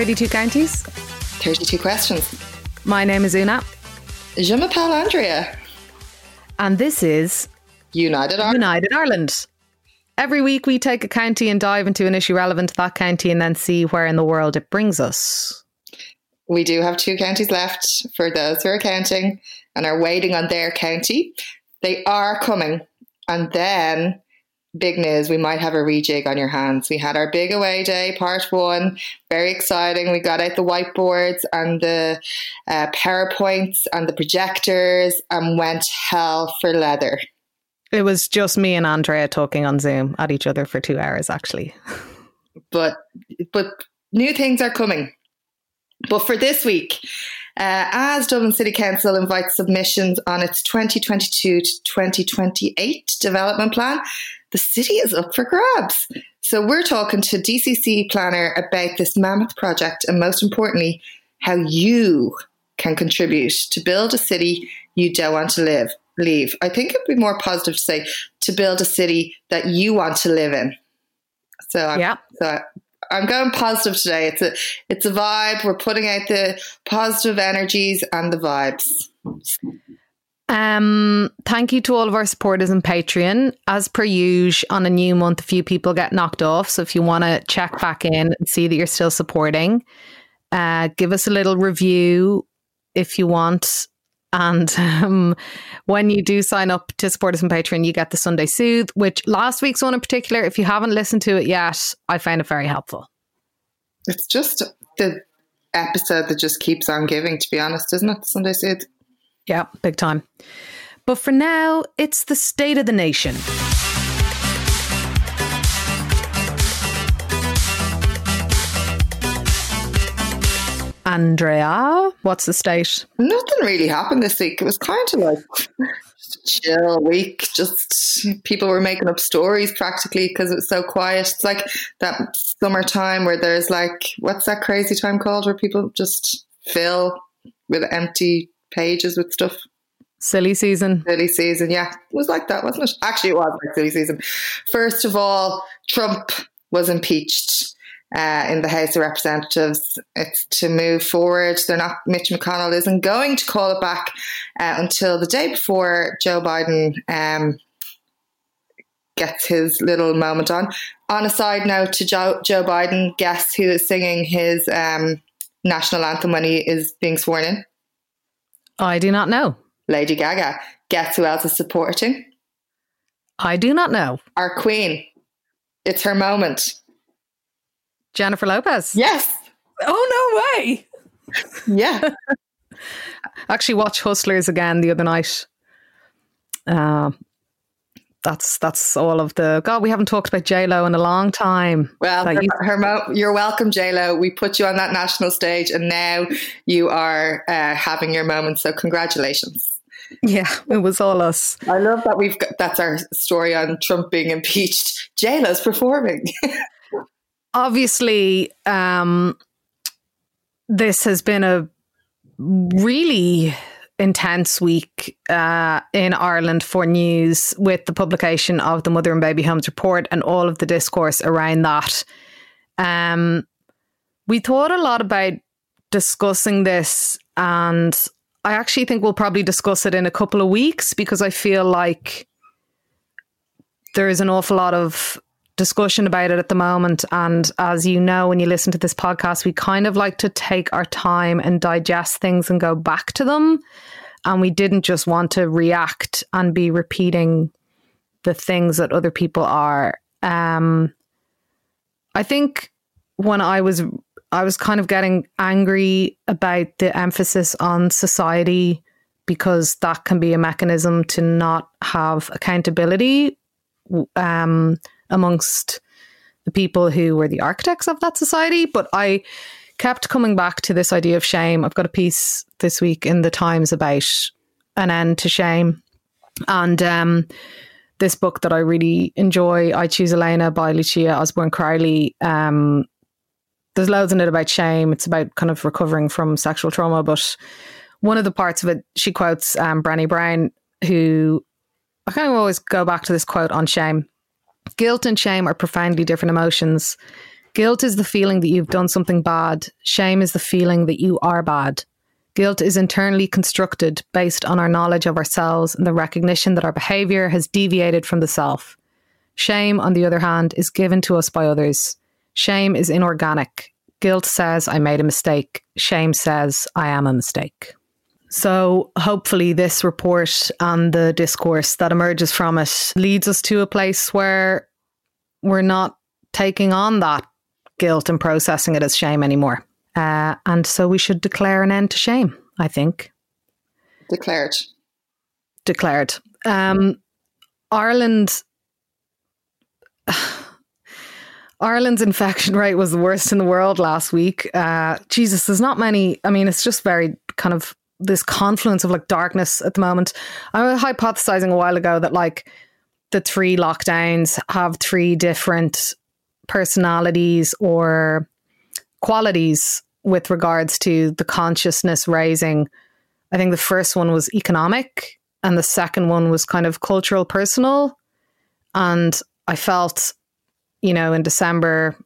32 counties. 32 questions. My name is Una. Je m'appelle Andrea. And this is United Ireland. United Ireland. Every week we take a county and dive into an issue relevant to that county and then see where in the world it brings us. We do have two counties left for those who are counting and are waiting on their county. They are coming. And then, big news, we might have a rejig on your hands. We had our big away day, part one, very exciting. We got out the whiteboards and the uh, PowerPoints and the projectors and went hell for leather. It was just me and Andrea talking on Zoom at each other for two hours, actually. But but new things are coming. But for this week, uh, as Dublin City Council invites submissions on its 2022 to 2028 development plan, the city is up for grabs. So we're talking to DCC planner about this mammoth project and most importantly, how you can contribute to build a city you don't want to live leave. I think it'd be more positive to say to build a city that you want to live in. So I'm, Yeah. so I'm going positive today. It's a it's a vibe. We're putting out the positive energies and the vibes. Um, thank you to all of our supporters on Patreon. As per usual, on a new month, a few people get knocked off. So if you want to check back in and see that you're still supporting, uh, give us a little review if you want. And um, when you do sign up to support us on Patreon, you get the Sunday Soothe, which last week's one in particular, if you haven't listened to it yet, I found it very helpful. It's just the episode that just keeps on giving. To be honest, isn't it? Sunday Soothe. Yeah, big time. But for now, it's the state of the nation. Andrea, what's the state? Nothing really happened this week. It was kind of like chill week. Just people were making up stories practically because it was so quiet. It's like that summertime where there's like what's that crazy time called where people just fill with empty pages with stuff. Silly season. Silly season, yeah, it was like that, wasn't it? Actually, it was like silly season. First of all, Trump was impeached uh, in the House of Representatives. It's to move forward. They're not. Mitch McConnell isn't going to call it back uh, until the day before Joe Biden um, gets his little moment on. On a side note to Joe, Joe Biden, guess who is singing his um, national anthem when he is being sworn in? I do not know. Lady Gaga. Guess who else is supporting? I do not know. Our Queen. It's her moment. Jennifer Lopez. Yes. Oh, no way. Yeah. Actually, watch Hustlers again the other night. Uh, that's that's all of the God. We haven't talked about J Lo in a long time. Well, her, you- her mo- you're welcome, J Lo. We put you on that national stage, and now you are uh, having your moment. So, congratulations. Yeah, it was all us. I love that we've got that's our story on Trump being impeached. J Lo's performing. obviously um this has been a really intense week uh, in Ireland for news with the publication of the Mother and Baby Homes report and all of the discourse around that. Um, we thought a lot about discussing this, and I actually think we'll probably discuss it in a couple of weeks because I feel like there is an awful lot of discussion about it at the moment. And as you know, when you listen to this podcast, we kind of like to take our time and digest things and go back to them. And we didn't just want to react and be repeating the things that other people are. Um, I think when I was, I was kind of getting angry about the emphasis on society because that can be a mechanism to not have accountability um, amongst the people who were the architects of that society. But I kept coming back to this idea of shame. I've got a piece this week in the Times about an end to shame. And um, this book that I really enjoy, I Choose Elena by Lucia Osborne Crowley. Um, there's loads in it about shame. It's about kind of recovering from sexual trauma. But one of the parts of it, she quotes um, Brown, who I kind of always go back to this quote on shame. Guilt and shame are profoundly different emotions. Guilt is the feeling that you've done something bad. Shame is the feeling that you are bad. Guilt is internally constructed based on our knowledge of ourselves and the recognition that our behavior has deviated from the self. Shame, on the other hand, is given to us by others. Shame is inorganic. Guilt says, I made a mistake. Shame says, I am a mistake. So, hopefully, this report and the discourse that emerges from it leads us to a place where we're not taking on that guilt and processing it as shame anymore. Uh, and so we should declare an end to shame, I think. Declared. Declared. Um, Ireland. Ireland's infection rate was the worst in the world last week. Uh, Jesus, there's not many. I mean, it's just very kind of this confluence of like darkness at the moment. I was hypothesizing a while ago that like the three lockdowns have three different personalities or qualities with regards to the consciousness raising. I think the first one was economic, and the second one was kind of cultural, personal. And I felt, you know, in December,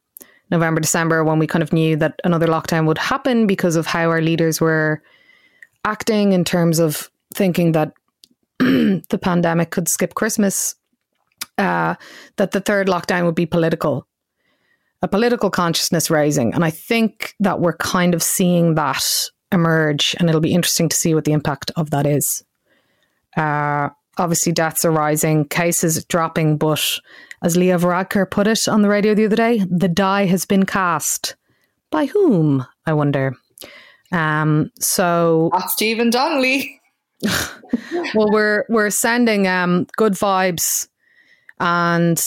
November, December, when we kind of knew that another lockdown would happen because of how our leaders were acting in terms of thinking that the pandemic could skip Christmas, uh, that the third lockdown would be political a political consciousness raising. And I think that we're kind of seeing that emerge, and it'll be interesting to see what the impact of that is. Uh, obviously, deaths are rising, cases dropping, but as Leo Varadkar put it on the radio the other day, the die has been cast. By whom, I wonder? Um, so. Not Stephen Donnelly. well, we're we're sending um, good vibes and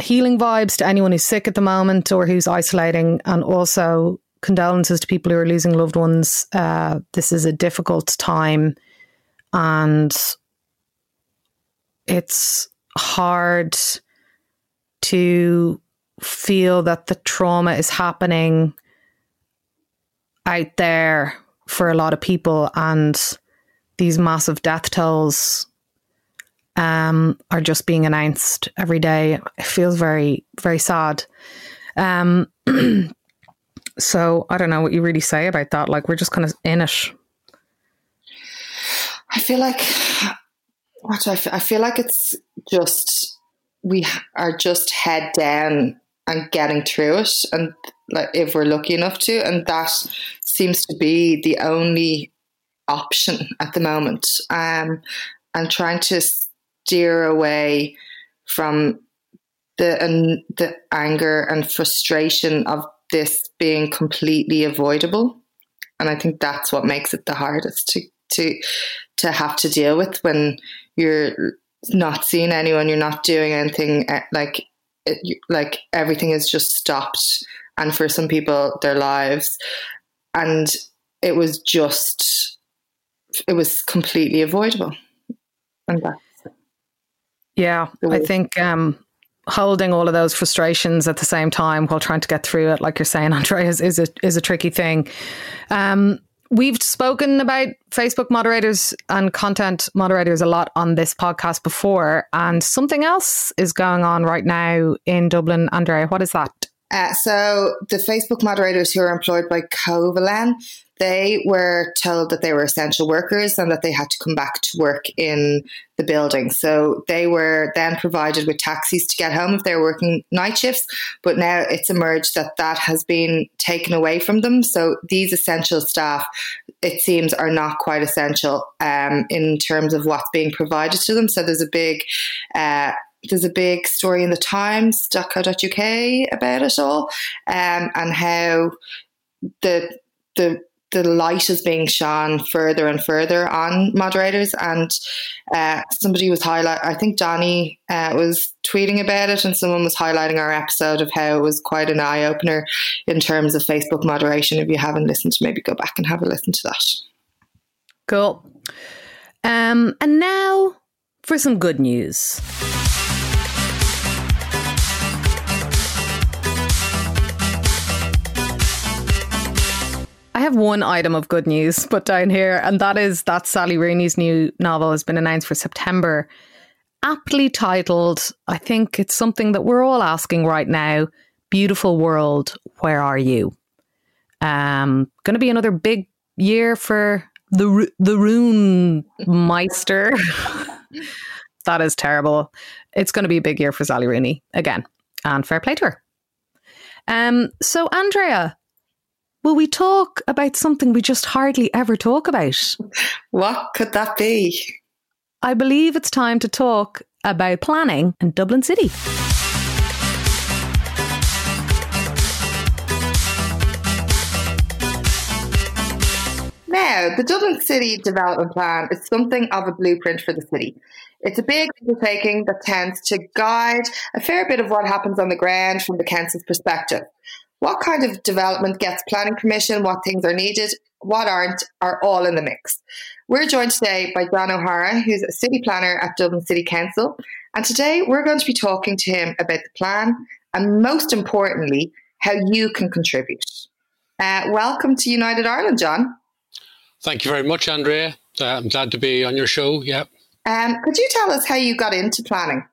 healing vibes to anyone who's sick at the moment or who's isolating, and also condolences to people who are losing loved ones. Uh, this is a difficult time, and it's hard to feel that the trauma is happening out there for a lot of people and these massive death tolls um, are just being announced every day. It feels very, very sad. Um, so I don't know what you really say about that. Like we're just kind of in it. I feel like what I feel, I feel like it's just we are just head down and getting through it, and like if we're lucky enough to, and that seems to be the only option at the moment. Um, and trying to steer away from the um, the anger and frustration of this being completely avoidable and i think that's what makes it the hardest to to to have to deal with when you're not seeing anyone you're not doing anything eh, like like everything is just stopped and for some people their lives and it was just it was completely avoidable and that yeah, I think um, holding all of those frustrations at the same time while trying to get through it, like you're saying, Andrea, is, is a is a tricky thing. Um, we've spoken about Facebook moderators and content moderators a lot on this podcast before, and something else is going on right now in Dublin. Andrea, what is that? Uh, so the Facebook moderators who are employed by Covalen, they were told that they were essential workers and that they had to come back to work in the building. So they were then provided with taxis to get home if they were working night shifts. But now it's emerged that that has been taken away from them. So these essential staff, it seems, are not quite essential um, in terms of what's being provided to them. So there's a big uh, there's a big story in the times.co.uk about it all um, and how the the the light is being shone further and further on moderators. And uh, somebody was highlight. I think Johnny uh, was tweeting about it, and someone was highlighting our episode of how it was quite an eye opener in terms of Facebook moderation. If you haven't listened, to maybe go back and have a listen to that. Cool. Um, and now for some good news. Have one item of good news put down here, and that is that Sally Rooney's new novel has been announced for September. Aptly titled, I think it's something that we're all asking right now beautiful world, where are you? Um, going to be another big year for the the Rune Meister. that is terrible. It's going to be a big year for Sally Rooney again, and fair play to her. Um, so Andrea, will we talk about something we just hardly ever talk about? What could that be? I believe it's time to talk about planning in Dublin City. Now, the Dublin City Development Plan is something of a blueprint for the city. It's a big undertaking that tends to guide a fair bit of what happens on the ground from the council's perspective. What kind of development gets planning permission, what things are needed, what aren't, are all in the mix. We're joined today by John O'Hara, who's a city planner at Dublin City Council. And today we're going to be talking to him about the plan and, most importantly, how you can contribute. Uh, welcome to United Ireland, John. Thank you very much, Andrea. Uh, I'm glad to be on your show. Yeah. Um, could you tell us how you got into planning?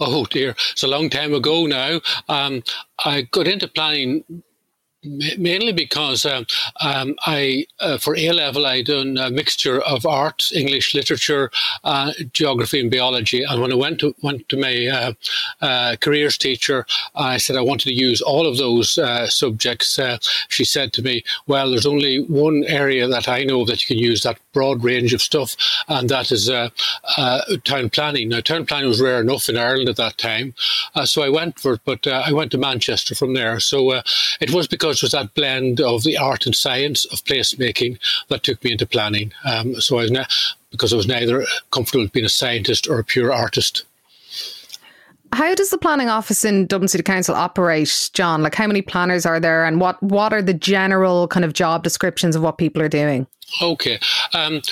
Oh dear, it's a long time ago now. Um, I got into planning mainly because um, um, I, uh, for A level, I done a mixture of art, English literature, uh, geography, and biology. And when I went to went to my uh, uh careers teacher, I said I wanted to use all of those uh, subjects. Uh, she said to me, "Well, there's only one area that I know that you can use that broad range of stuff, and that is town planning." Now, town planning was rare enough in Ireland at that time, so I went for it. But I went to Manchester from there. So it was because it was that blend of the art and science of placemaking that took me into planning. Um, so I was because I was neither comfortable being a scientist or a pure artist. How does the planning office in Dublin City Council operate, John? Like, how many planners are there, and what what are the general kind of job descriptions of what people are doing? Okay. Um,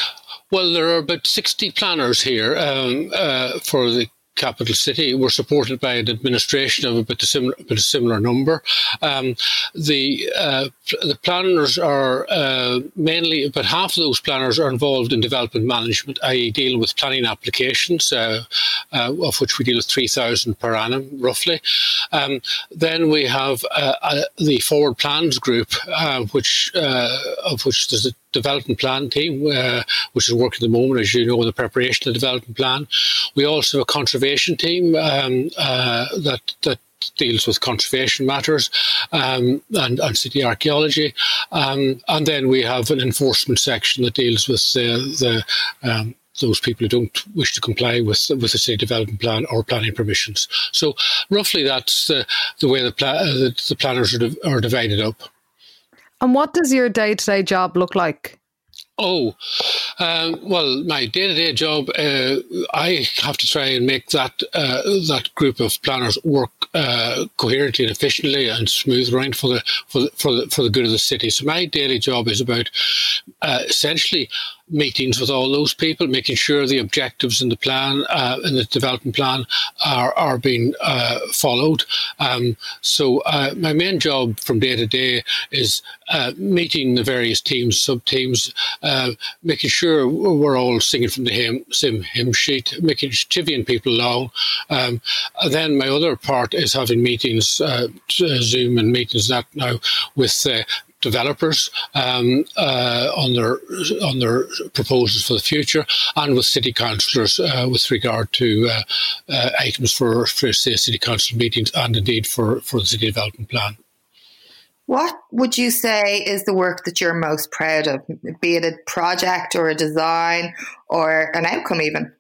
well, there are about 60 planners here um, uh, for the capital city. We're supported by an administration of about a similar, about a similar number. Um, the uh, the planners are uh, mainly about half of those planners are involved in development management, i.e., dealing with planning applications, uh, uh of which we deal with three thousand per annum, roughly. Um, then we have uh, uh, the forward plans group, which of which there's a development plan team, uh, which is working at the moment, as you know, the preparation of the development plan. We also have a conservation team um, uh, that that deals with conservation matters um, and, and, city archaeology. Um, and then we have an enforcement section that deals with the, the um, those people who don't wish to comply with with the city development plan or planning permissions. So roughly that's the, way the, pla- the, the planners are, are divided up. And what does your day to day job look like? Oh, um, well, my day-to-day job, uh, I have to try and make that uh, that group of planners work uh, coherently and efficiently and smooth running for the for the, for the for the good of the city. So my daily job is about uh, essentially meetings with all those people, making sure the objectives in the plan, uh, in the development plan, are are being uh, followed. Um, so uh, my main job from day to day is uh, meeting the various teams, sub teams, uh, making sure we're all singing from the hymn, same hymn sheet, making chivvying people along. Um, then my other part is having meetings, uh, Zoom and meetings that now with developers um, uh, on their on their proposals for the future, and with city councillors uh, with regard to uh, uh, items for, for say city council meetings and indeed for for the city development plan. What would you say is the work that you're most proud of, be it a project or a design or an outcome, even?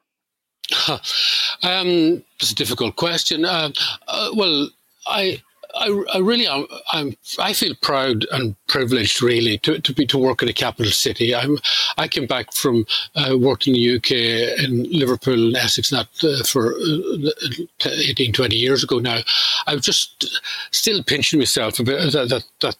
um, it's a difficult question. Uh, uh, well, I I, I really am. I'm, I feel proud and privileged, really, to, to be to work in a capital city. I'm. I came back from uh, working in the UK in Liverpool and Essex, not uh, for uh, 18, 20 years ago now. I'm just still pinching myself a bit that that, that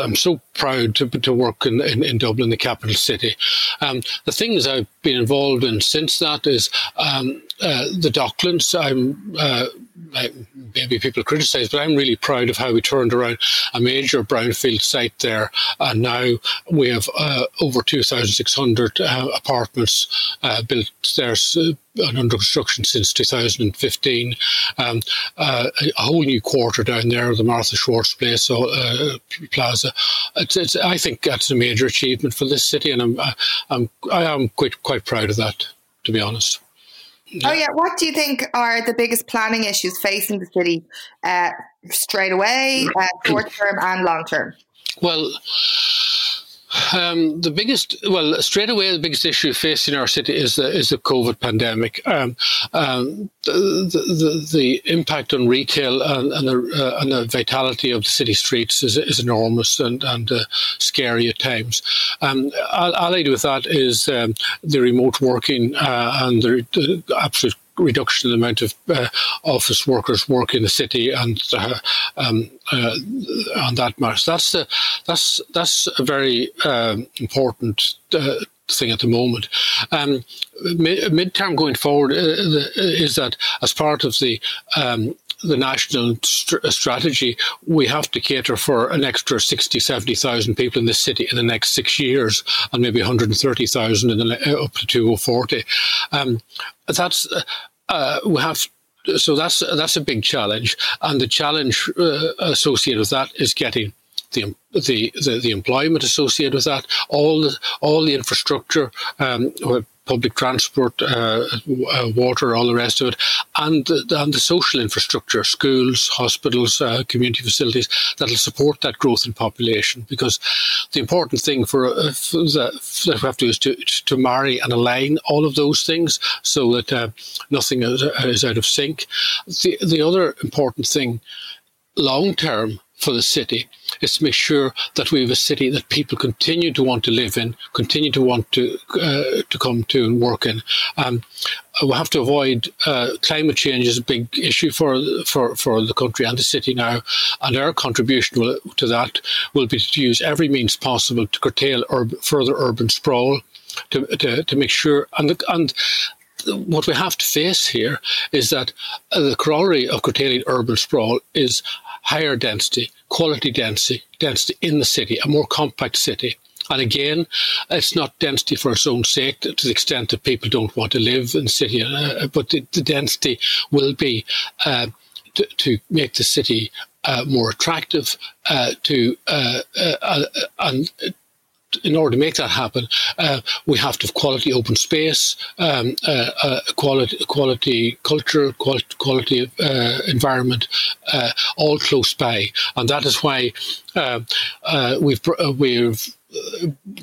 I'm so proud to, to work in, in, in Dublin, the capital city. Um, the things I've been involved in since that is um, uh, the Docklands. I'm uh, maybe people criticise, but I'm really proud of how we turned around a major brownfield site there, and now we have uh, over 2,600 uh, apartments uh, built there and under construction since 2015. Um, a whole new quarter down there, the Martha Schwartz Place uh, Plaza. It's, it's, I think that's a major achievement for this city, and I'm, I'm I am quite quite proud of that, to be honest. Oh yeah, what do you think are the biggest planning issues facing the city uh, straight away, uh, short term and long term? Well, um, the biggest, well, straight away, the biggest issue facing our city is the is the COVID pandemic. Um, um, the, the, the impact on retail and, and, the, uh, and the vitality of the city streets is, is enormous and and uh, scary at times. Um, allied with that is um, the remote working uh, and the absolute reduction in the amount of uh, office workers work in the city and uh, um, uh, on that matter. That's the, that's that's a very um, important uh, thing at the moment. Um, midterm going forward uh, is that as part of the um, the national st- strategy, we have to cater for an extra 60, 70,000 people in this city in the next six years, and maybe 130,000 in the, up to 2040. Um, that's uh, we have so that's that's a big challenge, and the challenge uh, associated with that is getting the, the the, the employment associated with that, all the all the infrastructure, um, public transport, uh, uh, water, all the rest of it, and the, and the social infrastructure, schools, hospitals, uh, community facilities that'll support that growth in population. Because the important thing for, uh, for the, that we have to do is to, to marry and align all of those things so that uh, nothing is, is out of sync. The, the other important thing long term for the city is to make sure that we have a city that people continue to want to live in, continue to want to uh, to come to and work in. Um, we have to avoid uh, climate change is a big issue for for for the country and the city now, and our contribution will, to that will be to use every means possible to curtail further urban sprawl, to, to to make sure and and what we have to face here is that uh, the corollary of curtailing urban sprawl is higher density, quality density, density in the city, a more compact city. And again, it's not density for its own sake to the extent that people don't want to live in the city, uh, but the, the, density will be uh, to, to, make the city uh, more attractive, uh, to uh, uh, and in order to make that happen, uh, we have to have quality open space, um, uh, uh, quality, quality culture, quality, quality uh, environment, uh, all close by, and that is why uh, we've we've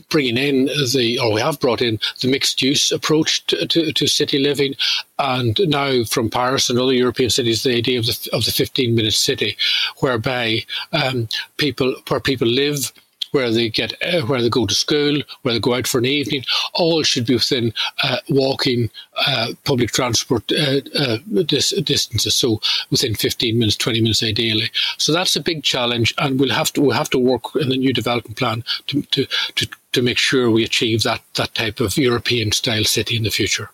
bringing in the, or we have brought in the mixed use approach to, to, to, city living, and now from Paris and other European cities, the idea of the of the 15 minute city, whereby um, people where people live where they get uh, where they go to school, where they go out for an evening, all should be within uh, walking uh, public transport uh, uh, dis- distances. So within 15 minutes, 20 minutes ideally. So that's a big challenge, and we'll have to we'll have to work in the new development plan to to to, to make sure we achieve that that type of European style city in the future.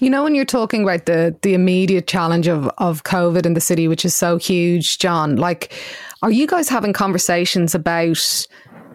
You know, when you're talking about the the immediate challenge of of COVID in the city, which is so huge, John, like, are you guys having conversations about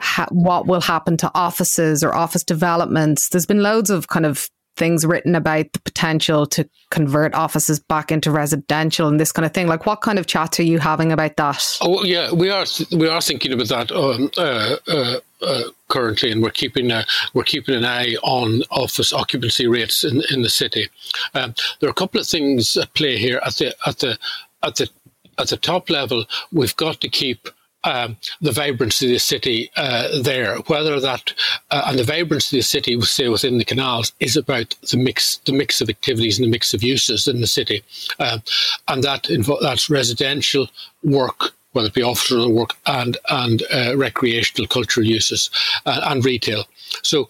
ha- what will happen to offices or office developments. There's been loads of kind of things written about the potential to convert offices back into residential and this kind of thing. Like, what kind of chats are you having about that? Oh, yeah, we are we are thinking about that um, uh, uh, uh, currently, and we're keeping a, we're keeping an eye on office occupancy rates in in the city. Um, there are a couple of things at play here at the at the at the at the top level. We've got to keep um, the vibrancy of the city uh, there. Whether that uh, and the vibrancy of the city, say within the canals, is about the mix, the mix of activities and the mix of uses in the city, um, and that invo- that's residential work. Whether it be office work and and uh, recreational cultural uses uh, and retail, so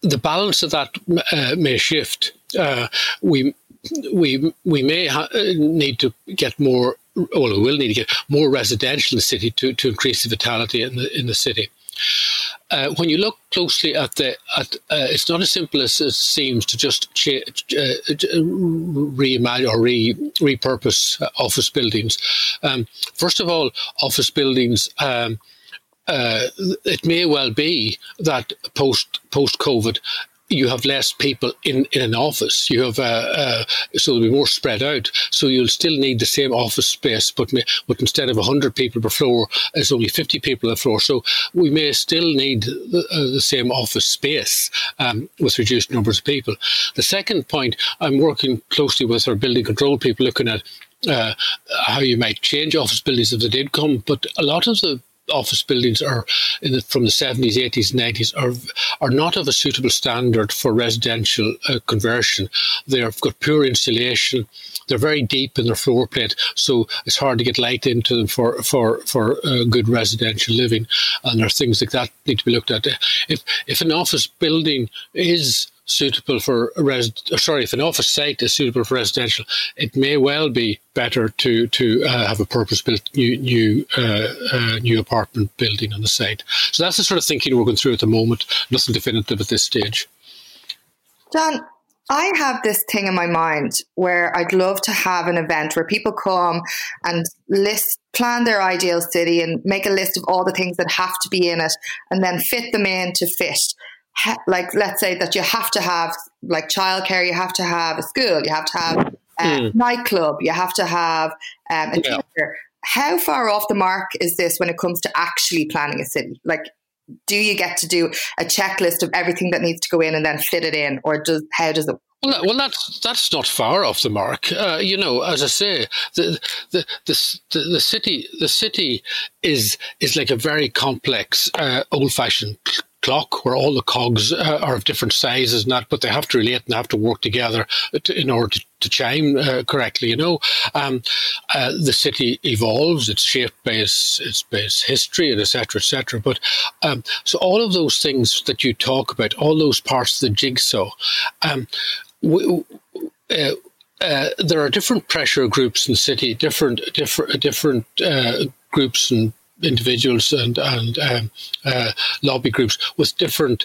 the balance of that uh, may shift. Uh, we we we may ha- need to get more well, we will need to get more residential in the city to, to increase the vitality in the in the city. uh, when you look closely at the, at, uh, it's not as simple as it seems to just cha- uh, reimagine or re- repurpose office buildings. Um, first of all, office buildings. Um, uh, it may well be that post post COVID, you have less people in, in an office. You have uh, uh, so they'll be more spread out. So you'll still need the same office space, but but instead of hundred people per floor, it's only fifty people per floor. So we may still need the, uh, the same office space um, with reduced numbers of people. The second point, I'm working closely with our building control people, looking at uh, how you might change office buildings if they did come. But a lot of the office buildings are the, from the 70s, 80s, 90s are are not of a suitable standard for residential uh, conversion. They have got poor insulation. They're very deep in their floor plate, so it's hard to get light into them for for for uh, good residential living. And there are things like that need to be looked at. If if an office building is suitable for res- sorry, if an office site is suitable for residential, it may well be better to to uh, have a purpose-built new new uh, uh, new apartment building on the site. So that's the sort of thinking we're going through at the moment. Nothing definitive at this stage. John, I have this thing in my mind where I'd love to have an event where people come and list plan their ideal city and make a list of all the things that have to be in it and then fit them in to fit like let's say that you have to have like childcare, you have to have a school, you have to have a mm. nightclub, you have to have um, a yeah. theater. How far off the mark is this when it comes to actually planning a city? Like, do you get to do a checklist of everything that needs to go in and then fit it in, or does how does it well, well, that's that's not far off the mark. Uh, you know, as I say, the, the the the, the city the city is is like a very complex, uh, old fashioned clock where all the cogs uh, are of different sizes and that, but they have to relate and have to work together to, in order to, to chime uh, correctly. You know, um, uh, the city evolves; it's shaped by its, its, by its history and etc. etc. But um, so all of those things that you talk about, all those parts of the jigsaw. Um, we, uh, uh, there are different pressure groups in the city, different different different uh, groups and individuals and and um, uh, lobby groups with different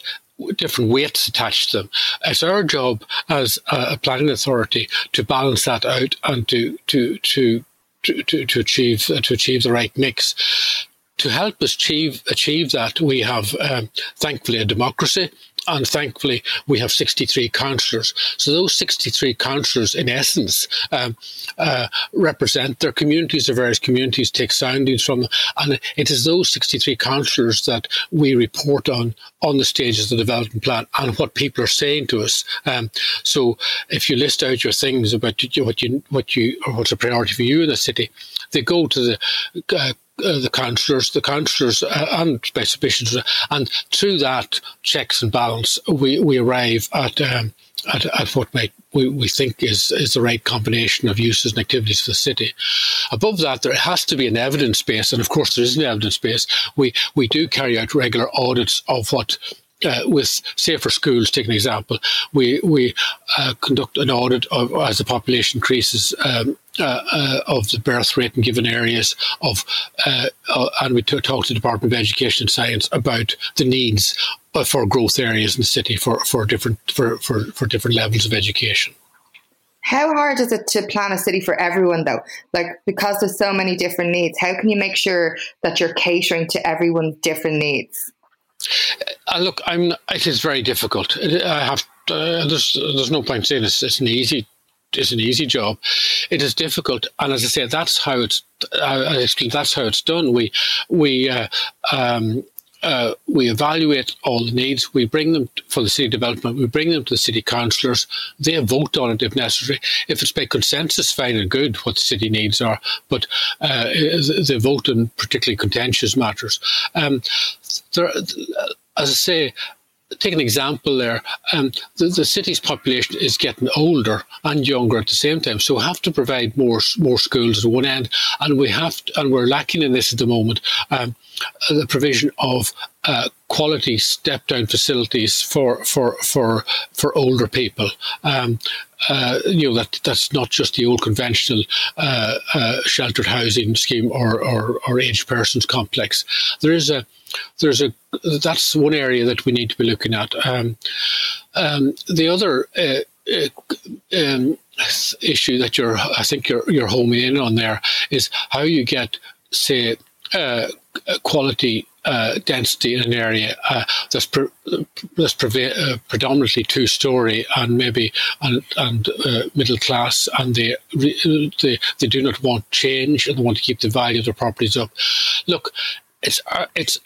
different weights attached to them. It's our job as a planning authority to balance that out and to to to to, to, to achieve to achieve the right mix. To help us achieve achieve that, we have um, thankfully a democracy and thankfully, we have 63 councillors. So those 63 councillors, in essence, um, uh, represent their communities, their various communities, take soundings from them. And it is those 63 councillors that we report on on the stages of the development plan and what people are saying to us. Um, so if you list out your things about what you, what you, or what's a priority for you in the city, they go to the uh, uh, the councillors, the councillors uh, and bishops, and through that checks and balance, we, we arrive at, um, at, at what might we, we think is is the right combination of uses and activities for the city. Above that, there has to be an evidence base, and of course there is an evidence base. We we do carry out regular audits of what uh, with safer schools, take an example, we we uh, conduct an audit of as the population increases um, uh, uh of the birth rate in given areas of, uh, uh, and we talk to the Department of Education and Science about the needs for growth areas in the city for, for different for, for, for different levels of education. How hard is it to plan a city for everyone, though? Like, because there's so many different needs, how can you make sure that you're catering to everyone's different needs? Uh, look, I'm. It is very difficult. I have. Uh, there's there's no point saying it's, it's an easy it's an easy job. It is difficult, and as I say, that's how it's. Uh, that's how it's done. We we uh, um, uh, we evaluate all the needs. We bring them for the city development. We bring them to the city councillors. They vote on it if necessary. If it's by consensus, fine and good what the city needs are. But uh, they vote on particularly contentious matters. Um, there, as I say, take an example there. Um, the, the, city's population is getting older and younger at the same time, so we have to provide more more schools at one end, and we have to, and we're lacking in this at the moment. Um, the provision of uh, quality step down facilities for for for for older people. Um, uh, you know that that's not just the old conventional uh, uh, sheltered housing scheme or, or or aged persons complex. There is a there's a that's one area that we need to be looking at. Um, um, the other uh, uh, um, issue that you're I think you're you're homing in on there is how you get say quality uh, density in an area uh, that's, pre- that's uh, predominantly two story and maybe and, and uh, middle class, and they, they they do not want change and they want to keep the value of their properties up. Look, it's uh, it's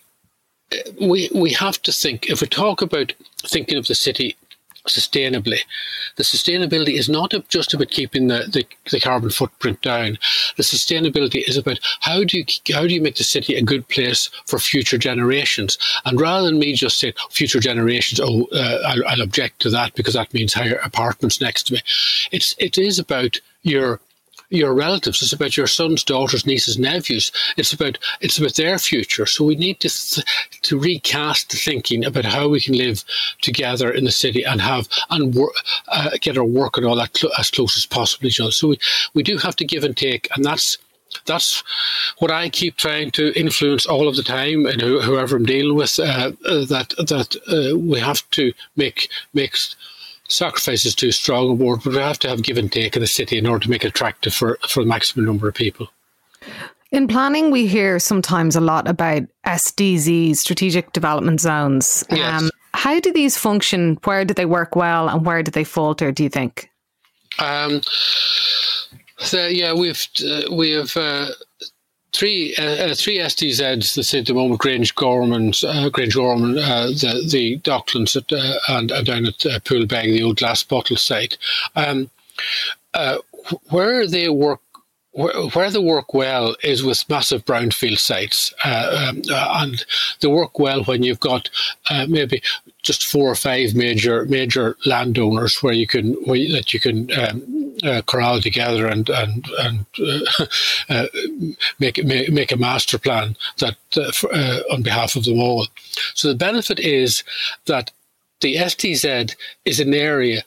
we we have to think if we talk about thinking of the city sustainably. The sustainability is not just about keeping the, the, the, carbon footprint down. The sustainability is about how do you how do you make the city a good place for future generations? And rather than me just saying future generations, oh, uh, I'll, I'll object to that because that means higher apartments next to me. It's it is about your your relatives. It's about your sons, daughters, nieces, nephews. It's about it's about their future. So we need to th- to recast the thinking about how we can live together in the city and have and wor- uh, get our work and all that cl- as close as possible to each other. So we, we do have to give and take, and that's that's what I keep trying to influence all of the time, and whoever I'm dealing with, uh, that that uh, we have to make make sacrifice is too strong a word, but we have to have give and take in the city in order to make it attractive for, for the maximum number of people. In planning, we hear sometimes a lot about SDZs, strategic development zones. Yes. Um, how do these function? Where do they work well and where do they falter, do you think? Um, so, yeah, we've, uh, we have uh, three uh, uh three at the moment Grangegorman, uh, Grangegorman, uh, the the Docklands at, uh, and, and, down at uh, Poolbeg, the old glass bottle site, um, uh, where they work. Where, they work well is with massive brownfield sites, um, and they work well when you've got maybe just four or five major major landowners where you can where you, that you can um, uh, corral together and and and uh, uh, make, make make a master plan that uh, for, uh, on behalf of them all. So the benefit is that the SDZ is an area.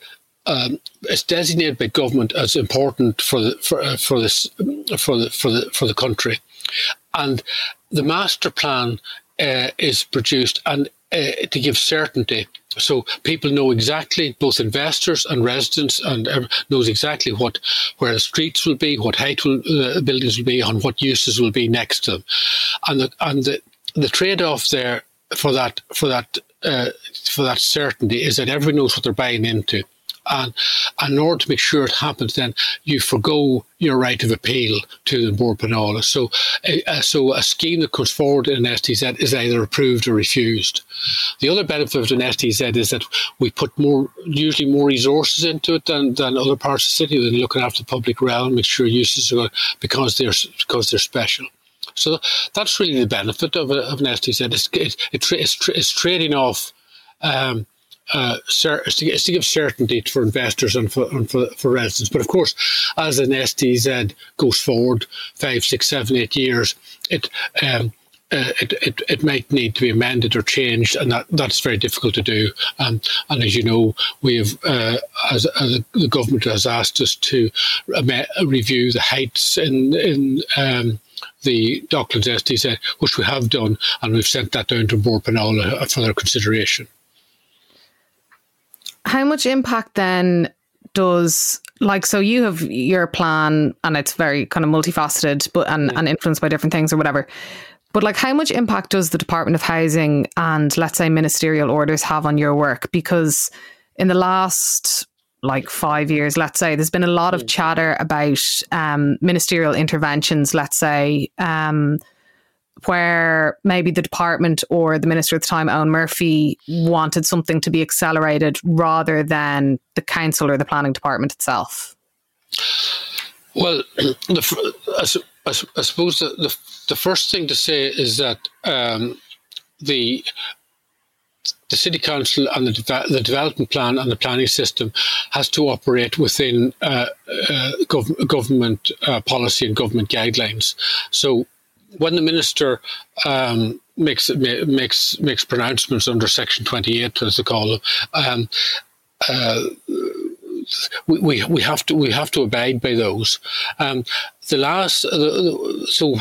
Um, it's designated by government as important for the for, uh, for this for the for the for the country, and the master plan is produced and to give certainty. So people know exactly, both investors and residents, and knows exactly what where the streets will be, what height will, uh, buildings will be, and what uses will be next to them, and the and the, the trade off there for that for that uh, for that certainty is that everyone knows what they're buying into. And, and in order to make sure it happens, then you forego your right of appeal to the Bord Pleanála. So, uh, so a scheme that comes forward in an SDZ is either approved or refused. The other benefit of an SDZ is that we put more, usually more resources into it than, than other parts of the city. Than looking after the public realm, make sure uses are because they're because they're special. So that's really the benefit of, a, of an SDZ. It's, it, it, it's, it's trading off. Um, uh, to, to, give certainty for investors and for, and for, for residents. But of course, as an SDZ goes forward five, six, seven, eight years, it um, uh, it, it, it might need to be amended or changed, and that, that's very difficult to do. Um, and as you know, we have, uh, as, as, the government has asked us to review the heights in in um, the Docklands SDZ, which we have done, and we've sent that down to Bord Pleanála for their consideration. How much impact then does like so you have your plan and it's very kind of multifaceted but and, and influenced by different things or whatever. But like how much impact does the Department of Housing and let's say ministerial orders have on your work? Because in the last like five years, let's say, there's been a lot of mm. chatter about um, ministerial interventions, let's say, um, where maybe the department or the minister at the time, Eoghan Murphy, wanted something to be accelerated rather than the council or the planning department itself? Well, the, I, I, I, suppose the, the, the first thing to say is that um, the the city council and the, de- the development plan and the planning system has to operate within uh, uh, gov- government uh, policy and government guidelines. So when the minister um, makes makes makes pronouncements under Section Twenty Eight, as they call them, um, uh, we, we we have to we have to abide by those. Um, the last uh, so.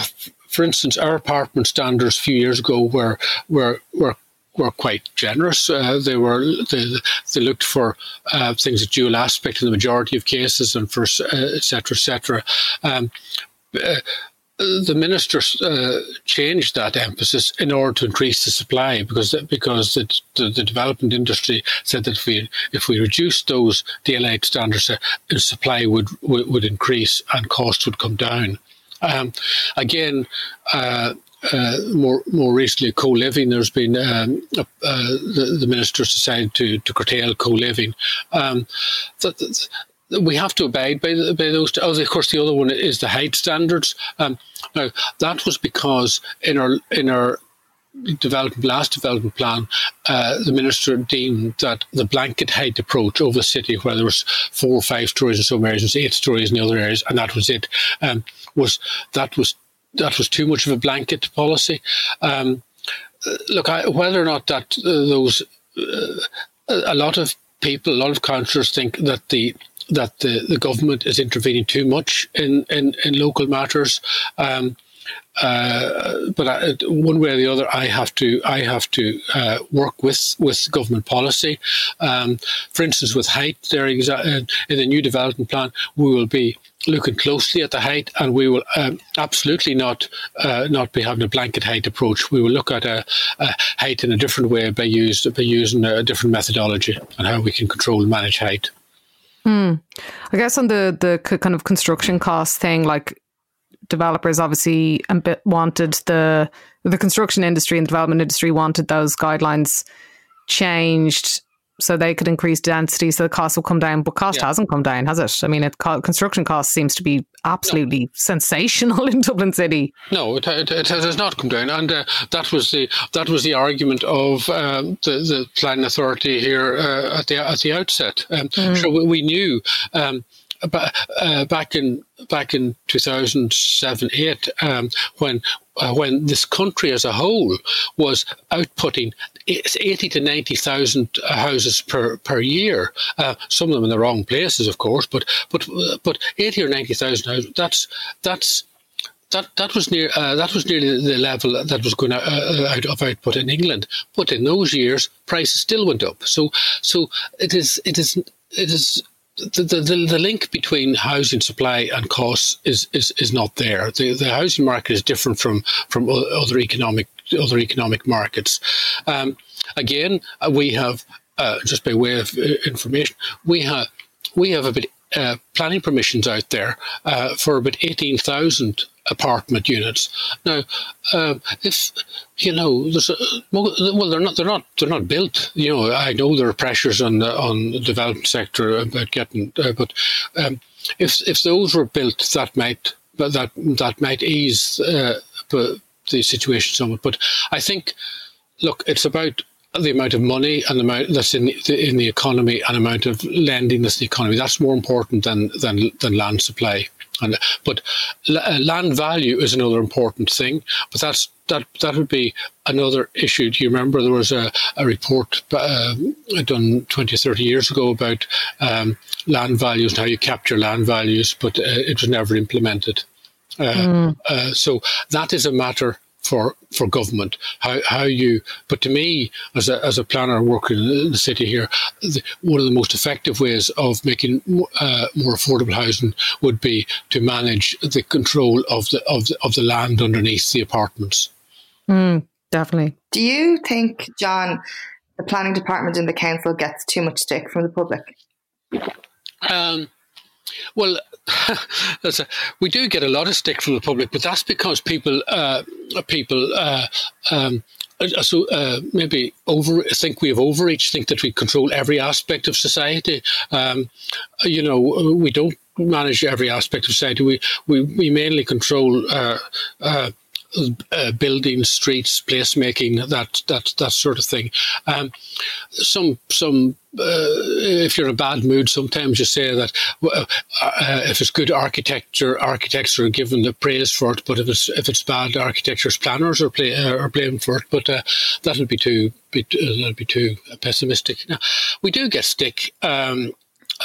For instance, our apartment standards a few years ago were were were were quite generous. Uh, they were they, they looked for uh, things of dual aspect in the majority of cases, and for etc. Uh, etc. Um, uh, the minister uh, changed that emphasis in order to increase the supply because because the, the, the development industry said that if we if we reduced those DL8 standards, uh, the supply would, would, increase and costs would come down. Um, again. Uh, uh, more more recently, co-living. There's been um, uh, the, the ministers decided to to curtail co-living. Um, we have to abide by, by those. Of course, the other one is the height standards. Um, now, that was because in our in our development last development plan, uh, the minister deemed that the blanket height approach over the city, where there was four or five stories in some areas, and eight stories in the other areas, and that was it, um, was that was that was too much of a blanket policy. Um, look, I, whether or not that uh, those uh, a lot of people, a lot of councillors think that the that the, the government is intervening too much in, in, in local matters. Um, uh, but I, one way or the other, I have to I have to uh, work with with government policy. Um, for instance, with height, there in the new development plan, we will be looking closely at the height, and we will um, absolutely not uh, not be having a blanket height approach. We will look at a, a height in a different way by by using a different methodology and how we can control and manage height. Hmm. I guess on the the kind of construction cost thing, like developers obviously wanted the the construction industry and development industry wanted those guidelines changed so they could increase density, so the cost will come down. But cost yeah. hasn't come down, has it? I mean, it, construction cost seems to be absolutely no. sensational in Dublin City. No, it, it, it, has not come down, and uh, that was the that was the argument of um, the the planning authority here uh, at the at the outset. Um, mm. So we knew. Um, uh, back in back in 2007 8 um, when uh, when this country as a whole was outputting 80 to 90,000 houses per, per year. Uh, some of them in the wrong places, of course, but but but 80 or 90,000 houses. That's that's that that was near uh, that was nearly the level that was going to, uh, out of output in England. But in those years, prices still went up. So so it is it is it is the, the, the link between housing supply and costs is, is, is not there. The, the housing market is different from, from other economic other economic markets. Um, again, uh, we have uh, just by way of uh, information, we have we have a bit uh, planning permissions out there uh, for about eighteen thousand apartment units. Now, uh, if you know, there's a, well, they're not, they're not, they're not built. You know, I know there are pressures on the on the development sector about getting, uh, but um, if if those were built, that might that that might ease uh, the situation somewhat. But I think, look, it's about the amount of money and the amount that's in the, in the economy and amount of lending that's in the economy. That's more important than than, than land supply. And but uh, land value is another important thing. But that's that that would be another issue. Do you remember there was a, a report uh, done 20, 30 years ago about um, land values and how you capture land values, but uh, it was never implemented. Uh, mm. so that is a matter for for government. How how you, but to me, as a as a planner working in the city here, the, one of the most effective ways of making uh, more affordable housing would be to manage the control of the of the, of the land underneath the apartments. Mm, definitely. Do you think, John, the planning department in the council gets too much stick from the public? Um, well, a, we do get a lot of stick from the public, but that's because people uh, people uh, um, so uh, maybe over think we have overreach, think that we control every aspect of society. Um, you know, we don't manage every aspect of society. We we, we mainly control. Uh, uh uh, buildings, streets, placemaking, that that that sort of thing. Um, some some uh, if you're in a bad mood, sometimes you say that uh, uh, if it's good architecture, architects are given the praise for it. But if it's if it's bad architecture, planners are play, uh, are blamed for it. But uh, that'll be too be, that'll be too pessimistic. Now, we do get stick. Um,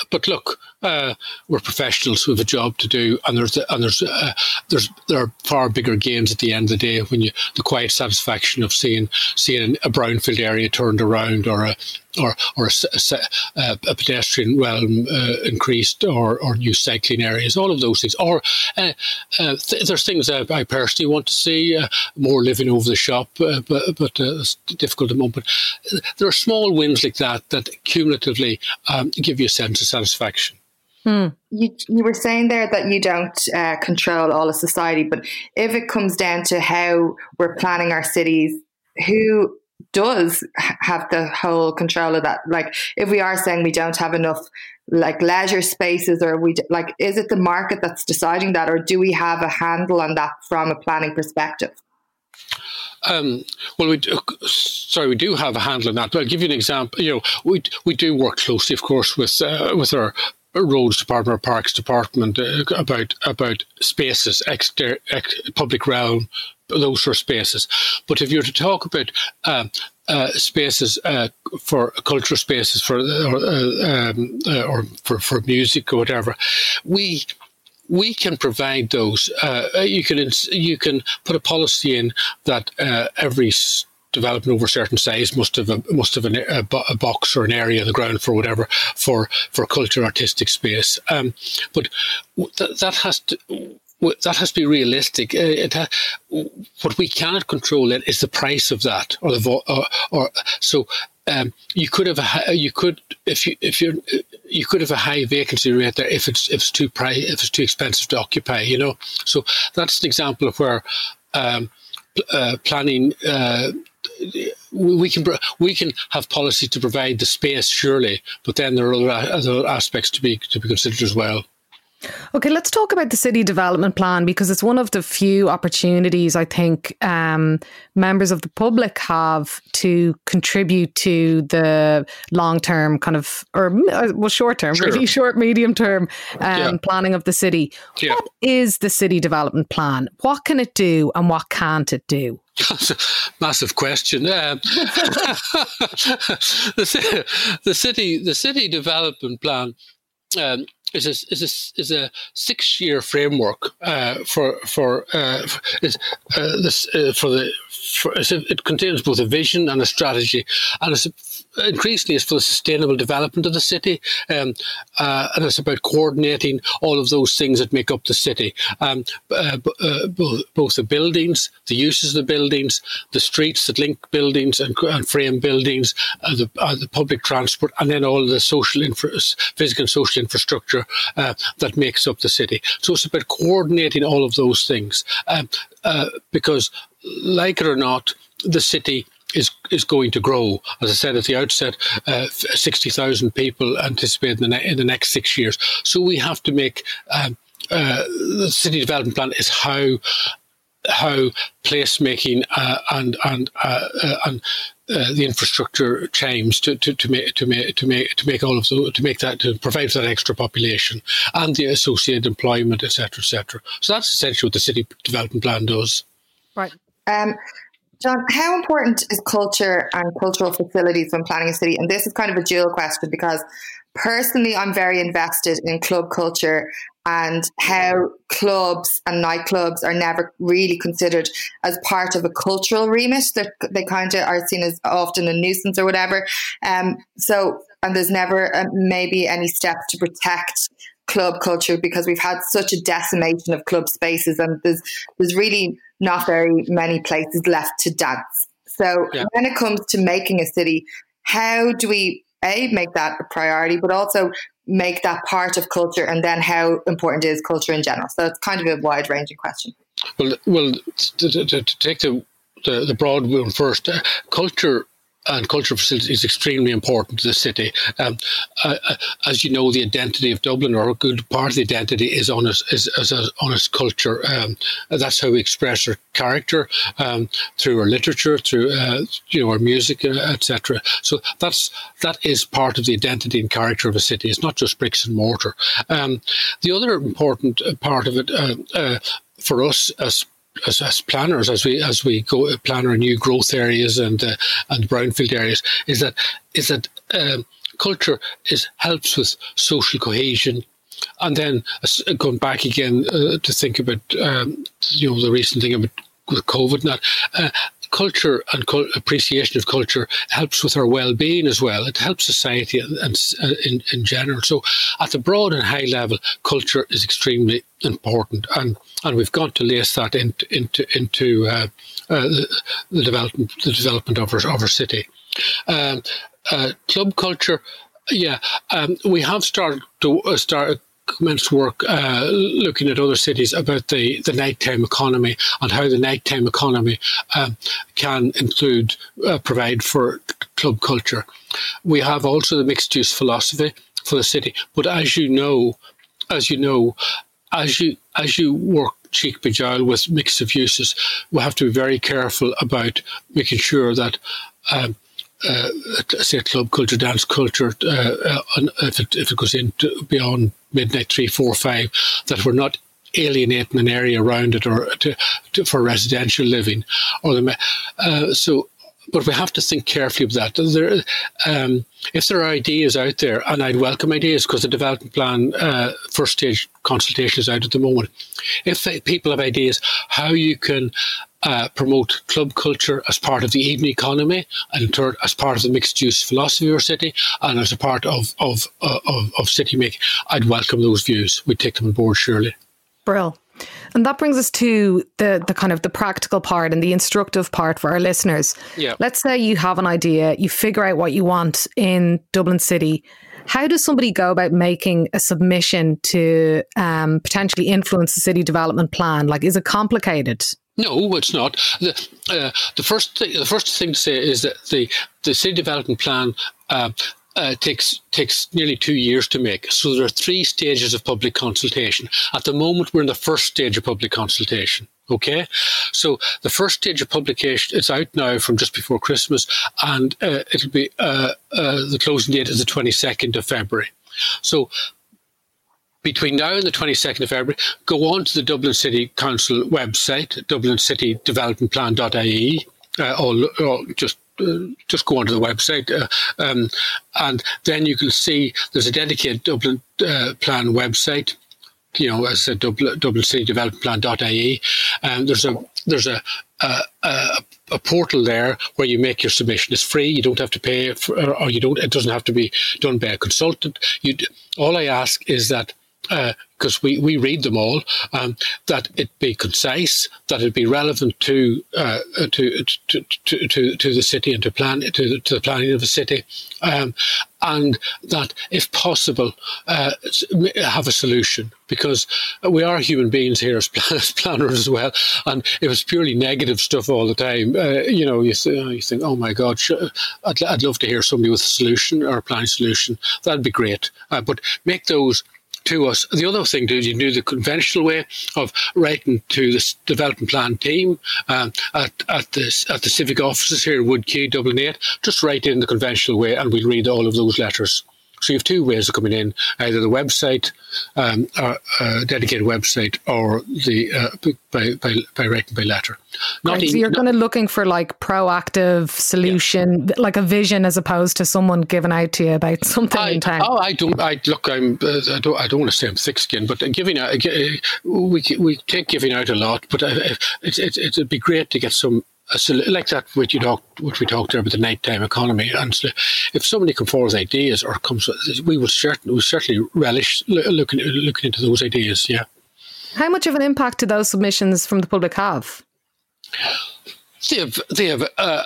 but look, uh, we're professionals with a job to do, and there's and there's uh, there's there are far bigger gains at the end of the day when you the quiet satisfaction of seeing seeing a brownfield area turned around or a or or a, a, a pedestrian realm uh, increased or or new cycling areas, all of those things. Or uh, uh, th- there's things I personally want to see uh, more living over the shop, but but it's difficult at the moment. But there are small wins like that that cumulatively um, give you a sense of satisfaction. Hmm. You, you were saying there that you don't uh, control all of society, but if it comes down to how we're planning our cities, who does have the whole control of that? Like, if we are saying we don't have enough like leisure spaces, or we like, is it the market that's deciding that, or do we have a handle on that from a planning perspective? Um, well, we do, sorry, we do have a handle on that. But I'll give you an example. You know, we we do work closely, of course, with uh, with our roads department or parks department uh, about about spaces, exter- ex- public realm, those of spaces. But if you're to talk about uh, uh, spaces uh, for cultural spaces for or, uh, um, uh, or for for music or whatever, we we can provide those. Uh, you can you can put a policy in that every development over a certain size must have a, must have an, a, a, box or an area on the ground for whatever for for culture artistic space. Um, but th- that has to that has to be realistic. Uh, ha- what we cannot control it is the price of that, or the vo- or, or so. Um, you could have a, you could if you if you you could have a high vacancy rate there if it's if it's too price if it's too expensive to occupy. You know, so that's an example of where um, uh, planning. Uh, we can we can have policy to provide the space, surely, but then there are other, other aspects to be to be considered as well. Okay, let's talk about the city development plan because it's one of the few opportunities I think um, members of the public have to contribute to the long term kind of, or uh, well, short term, sure. really short, medium term um, yeah. planning of the city. Yeah. What is the city development plan? What can it do and what can't it do? That's a massive question. Um, the, the, city, the city development plan um, is a is a is a six year framework uh, for for uh, is, uh, this uh, for the for, it contains both a vision and a strategy, and it's increasingly it's for the sustainable development of the city, um, uh, and it's about coordinating all of those things that make up the city, um, uh, both, both the buildings, the uses of the buildings, the streets that link buildings and, and frame buildings, the the public transport, and then all the social infra- physical and social infrastructure uh, that makes up the city. So it's about coordinating all of those things um, uh, because, like it or not, the city is is going to grow. As I said at the outset, uh, sixty thousand people anticipate in the, ne- in the, next six years. So we have to make. Um, uh, the city development plan is how how placemaking uh, and and uh, uh, and uh, the infrastructure change to, to, to make to make to make to make all of the, to make that to provide that extra population and the associated employment, etc., etc. So that's essentially what the city development plan does. Right. Um, John, how important is culture and cultural facilities when planning a city? And this is kind of a dual question because personally, I'm very invested in club culture and how clubs and nightclubs are never really considered as part of a cultural remit. That they kind of are seen as often a nuisance or whatever. Um, so, and there's never uh, maybe any steps to protect club culture because we've had such a decimation of club spaces, and there's there's really not very many places left to dance. So, yeah. when it comes to making a city, how do we a make that a priority, but also make that part of culture and then how important is culture in general. So it's kind of a wide ranging question. Well, well, to, to, to take the, the, the broad one first, uh, culture and cultural facilities is extremely important to the city. Um, uh, uh, as you know, the identity of Dublin, or a good part of the identity, is on its, is, is on its culture. Um, that's how we express our character um, through our literature, through uh, you know our music, uh, etc. So that's that is part of the identity and character of a city. It's not just bricks and mortar. Um, the other important part of it uh, uh, for us as as, as, planners, as we as we go plan our new growth areas and uh, and brownfield areas, is that is that um, culture is helps with social cohesion, and then uh, going back again uh, to think about um, you know the recent thing about with COVID and that. Culture and appreciation of culture helps with our well-being as well. It helps society and, and uh, in, in general. So, at the broad and high level, culture is extremely important, and and we've got to lace that into into into uh, uh, the, the, development the development of our of our city. Um, uh, club culture, yeah, um, we have started to uh, start commenced work uh, looking at other cities about the, the nighttime economy and how the nighttime economy um, can include uh, provide for club culture. We have also the mixed use philosophy for the city, but as you know, as you know, as you as you work cheek by jowl with mix of uses, we have to be very careful about making sure that. Um, uh, say club culture, dance culture, uh, uh, if, it, if it goes into beyond midnight three, four, five, that we're not alienating an area around it or to, to, for residential living, or the, uh, so but we have to think carefully of that. There, um, if there are ideas out there, and I'd welcome ideas because the development plan uh, first stage consultation is out at the moment. If people have ideas how you can uh, promote club culture as part of the evening economy and as part of the mixed use philosophy of our city and as a part of of, uh, of, of city making, I'd welcome those views. We'd take them on board, surely. Brill. And that brings us to the the kind of the practical part and the instructive part for our listeners. Yeah. Let's say you have an idea, you figure out what you want in Dublin City. How does somebody go about making a submission to um, potentially influence the city development plan? Like, is it complicated? No, it's not. The, uh, the first th- the first thing to say is that the the city development plan uh, uh, takes takes nearly two years to make. So there are three stages of public consultation. At the moment, we're in the first stage of public consultation. Okay, so the first stage of publication it's out now from just before Christmas, and uh, it'll be uh, uh the closing date is the twenty second of February. So between now and the 22nd of February, go on to the Dublin City Council website, dublincitydevelopmentplan.ie, uh, or, or just uh, just go onto the website, uh, um, and then you can see there's a dedicated Dublin uh, Plan website. You know, as a Dublin, Dublin City Development Plan.ie, and there's a there's a a, a a, portal there where you make your submission. It's free. You don't have to pay, for, or you don't. It doesn't have to be done by a consultant. You all I ask is that because uh, we, we read them all, um, that it be concise, that it be relevant to, uh, to, to, to, to, to, the city and to plan to, to the planning of the city, um, and that if possible, uh, have a solution because we are human beings here as, planners as well. And if it's purely negative stuff all the time, uh, you know, you, th- you think, oh my God, I'd, I'd love to hear somebody with a solution or a planning solution. That'd be great. Uh, but make those to us. The other thing to do, you do the conventional way of writing to the development plan team um, at, at, the, at the civic offices here in Wood Quay, Dublin 8. Just write in the conventional way and we'll read all of those letters. So you have two ways of coming in: either the website, um, or a dedicated website, or the uh, by, by by writing by letter. Not right, so you're kind of looking for like proactive solution, yeah. like a vision, as opposed to someone giving out to you about something I, in time. Oh, I don't. I look. I'm. Uh, I don't. I don't want to say I'm thick-skinned, but giving out. Uh, we we take giving out a lot, but uh, it, it, it'd be great to get some so like that what you talked what we talked there about the nighttime economy and so if somebody comes forward with ideas or comes we would certainly we certainly relish looking looking into those ideas yeah. How much of an impact do those submissions from the public have? They have they have uh,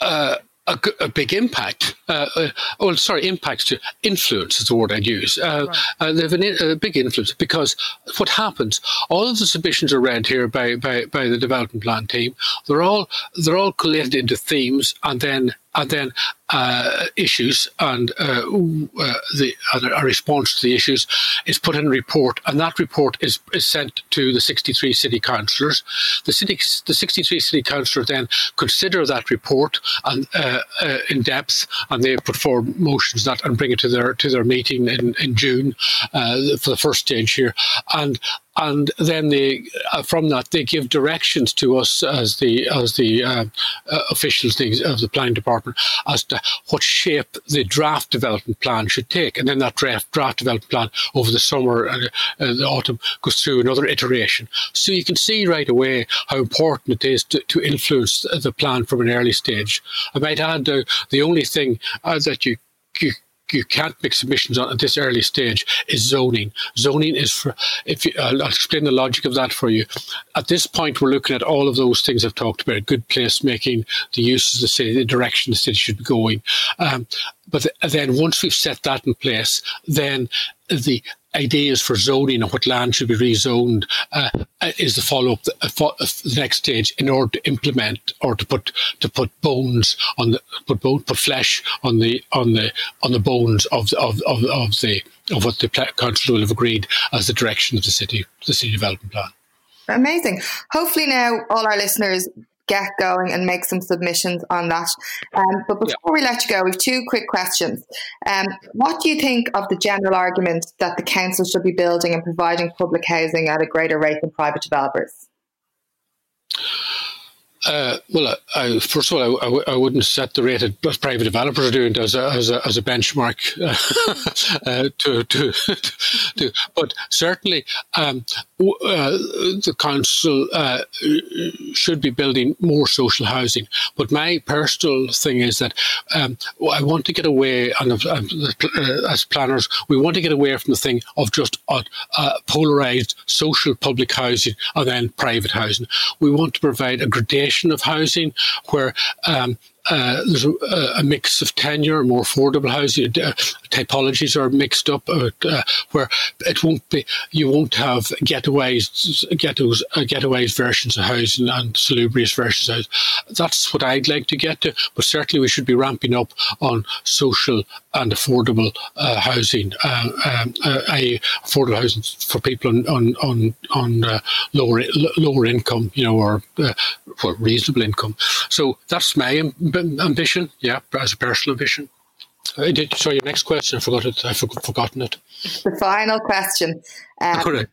uh, a, a, big impact. Uh, uh, oh, sorry, impacts to influence is the word I'd use. Uh, right. uh, they have an, a big influence because what happens, all of the submissions are read here by, by, by the development plan team. They're all they're all collated into themes, and then and then uh, issues and uh, uh, the a response to the issues is put in a report, and that report is, is sent to the 63 city councillors. The city, the 63 city councillors then consider that report and uh, uh, in depth, and they put forward motions that and bring it to their to their meeting in in June uh, for the first stage here, and and then they uh, from that they give directions to us as the as the uh, uh, officials of the planning department as to what shape the draft development plan should take. And then that draft draft development plan over the summer and uh, the autumn goes through another iteration. So you can see right away how important it is to, to influence the plan from an early stage. I might add uh, the only thing uh, that you you you can't make submissions on at this early stage is zoning. Zoning is for if you, I'll, I'll, explain the logic of that for you. At this point, we're looking at all of those things I've talked about: good place making, the uses of the city, the direction the city should be going. Um, but then once we've set that in place, then the ideas for zoning and what land should be rezoned uh, is the follow up, the, uh, the, next stage in order to implement or to put to put bones on the put bone, put flesh on the on the on the bones of the, of of, of the of what the council will have agreed as the direction of the city the city development plan. Amazing. Hopefully now all our listeners get going and make some submissions on that. Um, but before yeah. we let you go, we have two quick questions. Um, what do you think of the general argument that the council should be building and providing public housing at a greater rate than private developers? Uh, well, I, first of all, I, wouldn't set the rate that private developers are doing as a, as a, as a benchmark uh, to, to, to, but certainly um, uh, the council uh, should be building more social housing. But my personal thing is that um, I want to get away, and uh, as planners, we want to get away from the thing of just uh, polarized social public housing and then private housing. We want to provide a gradation of housing where um, uh, there's a, a, mix of tenure, more affordable housing. Uh, typologies are mixed up, uh, uh, where it won't be. You won't have getaways, ghettos, uh, getaways versions of housing and salubrious versions of housing. That's what I'd like to get to. But certainly, we should be ramping up on social and affordable uh, housing, um, a affordable housing for people on on on, on lower lower income, you know, or for reasonable income. So that's my ambition, yeah, as a personal ambition. I did, sorry, your next question, I forgot it. I've forgotten it. The final question. Um,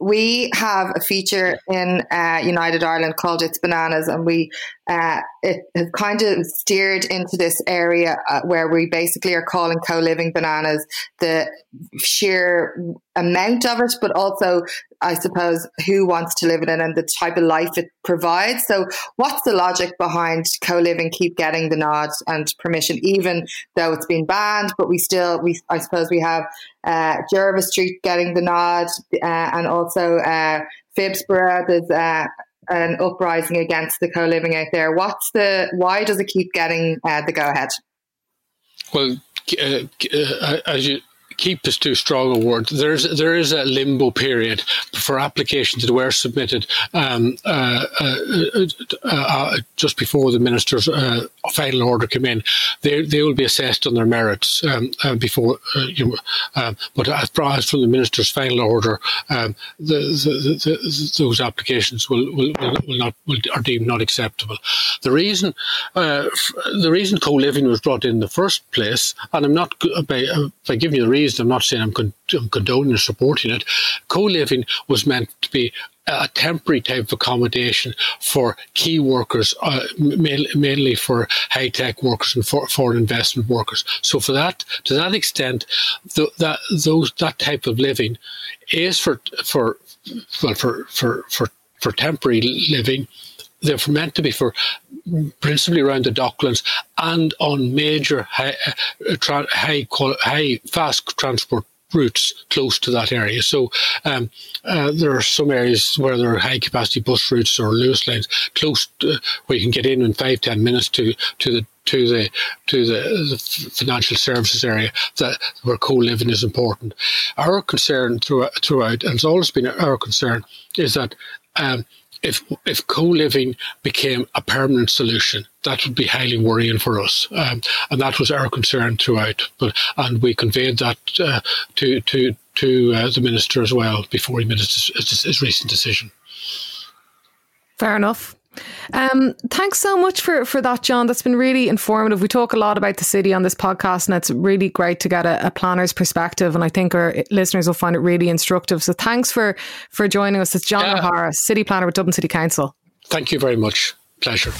we have a feature in uh, United Ireland called It's Bananas, and we uh, it has kind of steered into this area uh, where we basically are calling co-living bananas the sheer amount of it, but also, I suppose, who wants to live in it and the type of life it provides. So, what's the logic behind co-living keep getting the nod and permission, even though it's been banned? But we still, we I suppose, we have uh, Jervis Street getting the nod, uh, and also uh, Phibsborough. There's uh, an uprising against the co-living out there. What's the why does it keep getting uh, the go ahead? Well, uh, uh, as you keep is too strong a word. There's there is a limbo period for applications that were submitted um, uh, uh, uh, uh just before the minister's uh, final order came in. They they will be assessed on their merits um, before you. Um, but as far as from the minister's final order, um, the, the, the, those applications will will, will, will not will, are deemed not acceptable. The reason the reason co-living was brought in, in the first place, and I'm not by, by giving you the reason I'm not saying I'm, con- I'm condoning or supporting it. Co-living was meant to be a temporary type of accommodation for key workers, uh, mainly for high tech workers and for foreign investment workers. So, for that, to that extent, that those that type of living is for for well for for for for temporary living. They're meant to be for principally around the Docklands and on major high, uh, high, high fast transport routes close to that area. So um, uh, there are some areas where there are high capacity bus routes or Luas lanes close to, where you can get in in five ten minutes to to the to the to the, the financial services area that where co-living is important. Our concern throughout, throughout and it's always been our concern is that um, if if co-living became a permanent solution, that would be highly worrying for us, um, and that was our concern throughout. But and we conveyed that uh, to to to uh, the minister as well before he made his, his, his recent decision. Fair enough. Um, thanks so much for, for that, John. That's been really informative. We talk a lot about the city on this podcast, and it's really great to get a, a, planner's perspective. And I think our listeners will find it really instructive. So thanks for for joining us. It's John yeah. O'Hara, city planner with Dublin City Council. Thank you very much. Pleasure.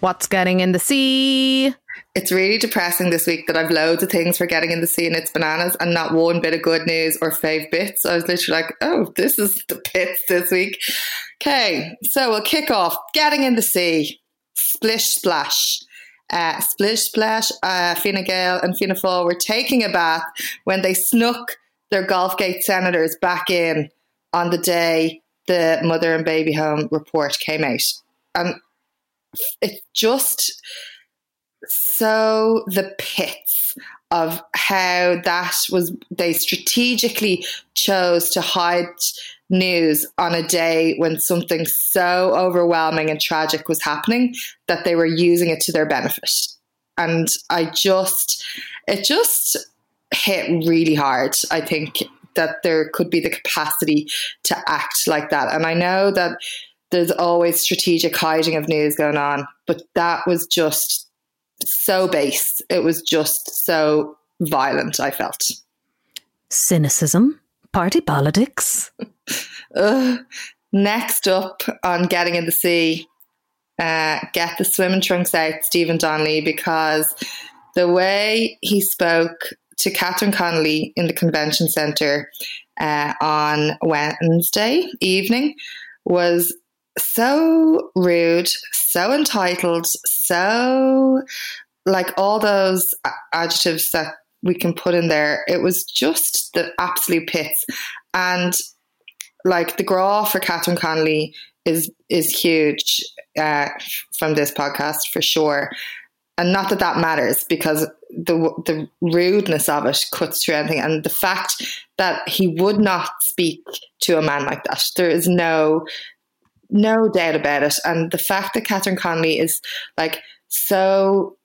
What's getting in the sea? It's really depressing this week that I've loads of things for getting in the sea and it's bananas and not one bit of good news or fave bits. I was literally like, oh, this is the bits this week. Okay, so we'll kick off. Getting in the sea. Splish splash. Uh, splish splash. Uh, Fine Gael and Fianna Fáil were taking a bath when they snuck their Golfgate senators back in on the day the mother and baby home report came out. And it just so the pits of how that was they strategically chose to hide news on a day when something so overwhelming and tragic was happening that they were using it to their benefit. And i just it just hit really hard i think that there could be the capacity to act like that. And i know that there's always strategic hiding of news going on but that was just so base. It was just so violent, I felt. Cynicism, party politics. uh, next up on Getting in the Sea, uh, get the swimming trunks out, Stephen Donnelly, because the way he spoke to Catherine Connolly in the convention centre uh, on Wednesday evening was so rude, so entitled, so like all those adjectives that we can put in there. It was just the absolute pits. And like the graw for Catherine Connolly is is huge uh, from this podcast for sure. And not that that matters because the the rudeness of it cuts through anything, and the fact that he would not speak to a man like that. There is no no doubt about it. And the fact that Catherine Connolly is like so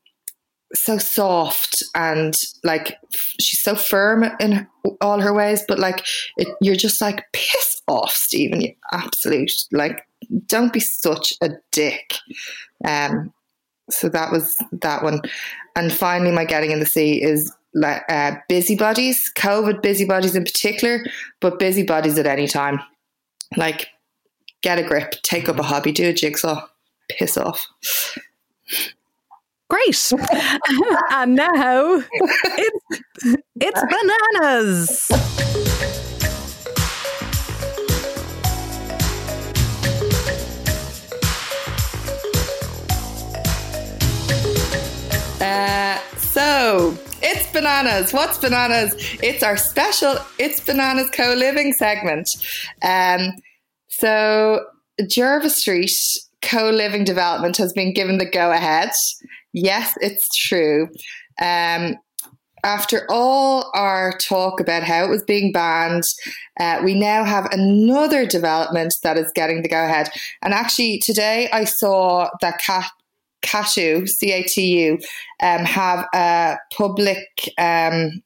so soft and like she's so firm in all her ways, but like it, you're just like piss off, Stephen. You absolute like don't be such a dick. Um, so that was that one, and finally, my getting in the sea is like uh, busybodies, COVID busybodies in particular, but busybodies at any time. Like get a grip, take up a hobby, do a jigsaw, piss off. Great. and now it's, it's bananas. Uh, so it's bananas. What's bananas? It's our special It's Bananas co living segment. Um, so, Jervis Street co living development has been given the go ahead. Yes, it's true. Um, after all our talk about how it was being banned, uh, we now have another development that is getting the go ahead. And actually, today I saw that Cat. CATU, C-A-T-U, um, have a public um,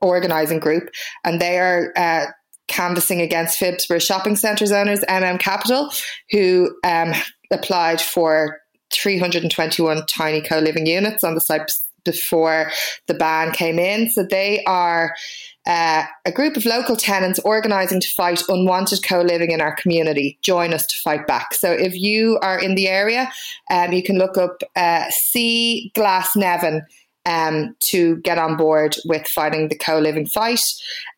organising group, and they are uh, canvassing against Phibsborough Shopping Centres owners, MM Capital, who um, applied for 321 tiny co living units on the site before the ban came in. So they are uh, a group of local tenants organising to fight unwanted co living in our community. Join us to fight back. So if you are in the area, um, you can look up uh, C Glasnevin um, to get on board with fighting the co living fight.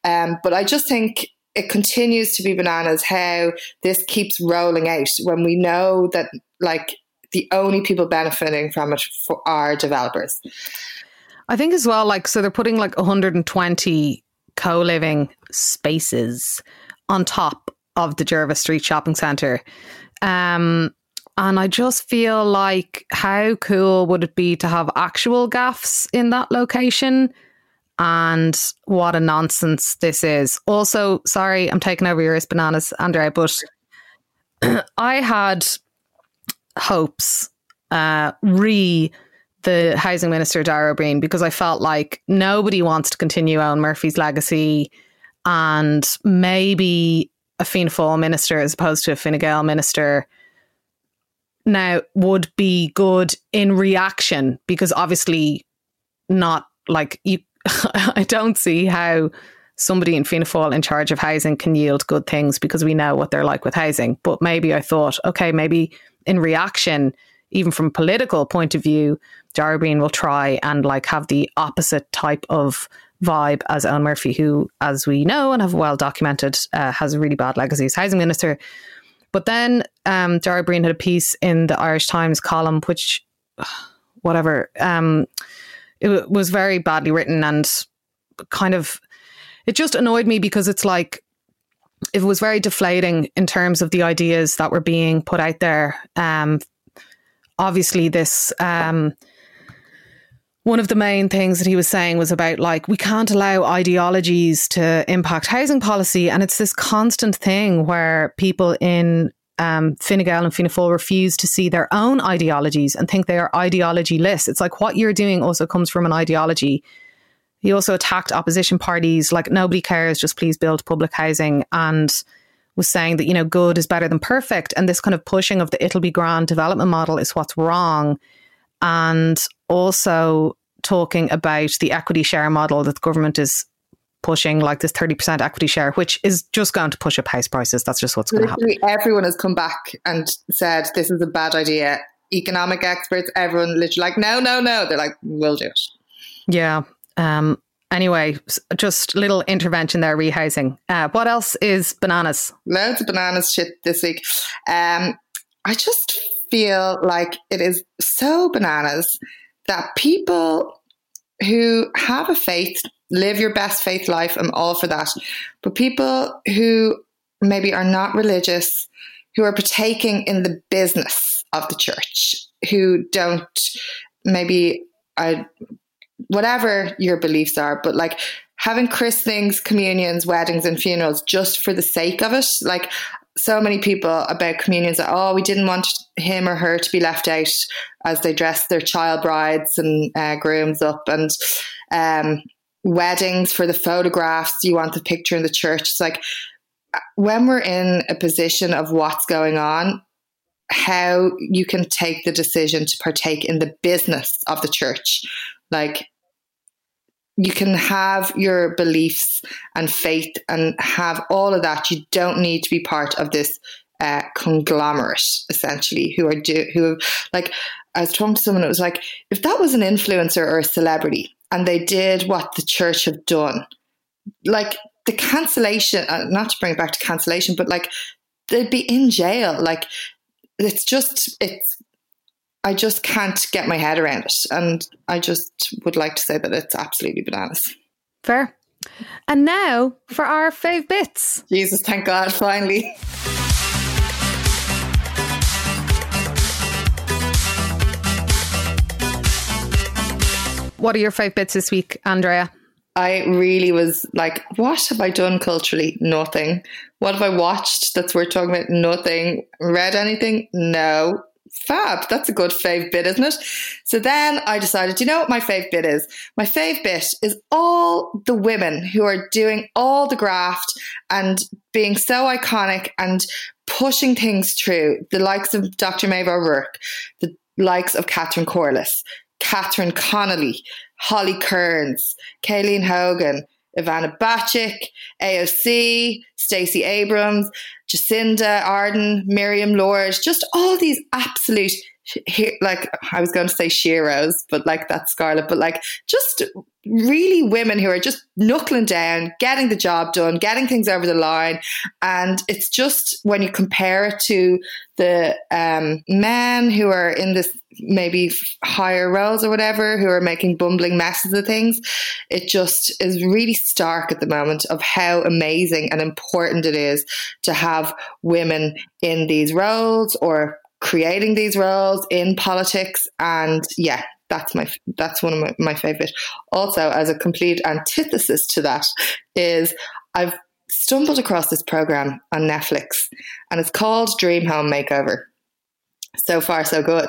Um, but I just think it continues to be bananas how this keeps rolling out when we know that like the only people benefiting from it are developers. I think as well, like, so they're putting like 120 co living spaces on top of the Jervis Street Shopping Centre. Um, and I just feel like how cool would it be to have actual gaffs in that location and what a nonsense this is. Also, sorry, I'm taking over your bananas, Andrea, but I had hopes uh, re the housing minister Darragh O'Brien because I felt like nobody wants to continue Eoghan Murphy's legacy, and maybe a Fianna Fáil minister as opposed to a Fine Gael minister now would be good in reaction because obviously not like you I don't see how somebody in Fianna Fáil in charge of housing can yield good things because we know what they're like with housing. But maybe I thought, okay, maybe in reaction, even from a political point of view, Darragh will try and like have the opposite type of vibe as Eoghan Murphy, who, as we know and have well documented, uh, has a really bad legacy as housing minister. But then um, Darragh had a piece in the Irish Times column, which, whatever, um, it was very badly written and kind of it just annoyed me because it's like it was very deflating in terms of the ideas that were being put out there. Um, obviously, this um, one of the main things that he was saying was about like we can't allow ideologies to impact housing policy, and it's this constant thing where people in um, Fine Gael and Fianna Fáil refuse to see their own ideologies and think they are ideology lists. It's like what you're doing also comes from an ideology. He also attacked opposition parties like nobody cares, just please build public housing and was saying that, you know, good is better than perfect. And this kind of pushing of the it'll be grand development model is what's wrong. And also talking about the equity share model that the government is pushing like this 30% equity share, which is just going to push up house prices. That's just what's going to happen. Everyone has come back and said this is a bad idea. Economic experts, everyone literally like, no, no, no. They're like, we'll do it. Yeah. Um, anyway, just little intervention there, rehousing. Uh, what else is bananas? Loads of bananas shit this week. Um, I just feel like it is so bananas that people who have a faith live your best faith life. I'm all for that. But people who maybe are not religious, who are partaking in the business of the church, who don't maybe I whatever your beliefs are, but like having christenings, communions, weddings, and funerals just for the sake of it. Like so many people about communions oh we didn't want him or her to be left out as they dress their child brides and uh, grooms up and um, weddings for the photographs you want the picture in the church it's like when we're in a position of what's going on how you can take the decision to partake in the business of the church like you can have your beliefs and faith and have all of that. You don't need to be part of this uh, conglomerate, essentially, who are do who like. I was talking to someone. It was like if that was an influencer or a celebrity, and they did what the church have done, like the cancellation. Uh, not to bring it back to cancellation, but like they'd be in jail. Like it's just it's I just can't get my head around it. And I just would like to say that it's absolutely bananas. Fair. And now for our fave bits. Jesus, thank God, finally. What are your five bits this week, Andrea? I really was like, what have I done culturally? Nothing. What have I watched that's worth talking about? Nothing. Read anything? No fab. That's a good fave bit, isn't it? So then I decided, you know what my fave bit is? My fave bit is all the women who are doing all the graft and being so iconic and pushing things through. The likes of Dr. Maeve O'Rourke, the likes of Catherine Corless, Catherine Connolly, Holly Cairns, Kayleen Hogan, Ivana Bacik, AOC, Stacey Abrams, Jacinda Ardern, Miriam Lord, just all these absolute like I was going to say sheroes, but like that's Scarlet, but like just really women who are just knuckling down, getting the job done, getting things over the line. And it's just when you compare it to the um, men who are in this maybe higher roles or whatever, who are making bumbling messes of things, it just is really stark at the moment of how amazing and important it is to have women in these roles or creating these roles in politics. And yeah, that's my that's one of my, my favorite. Also, as a complete antithesis to that, is I've stumbled across this program on Netflix, and it's called Dream Home Makeover. So far, so good,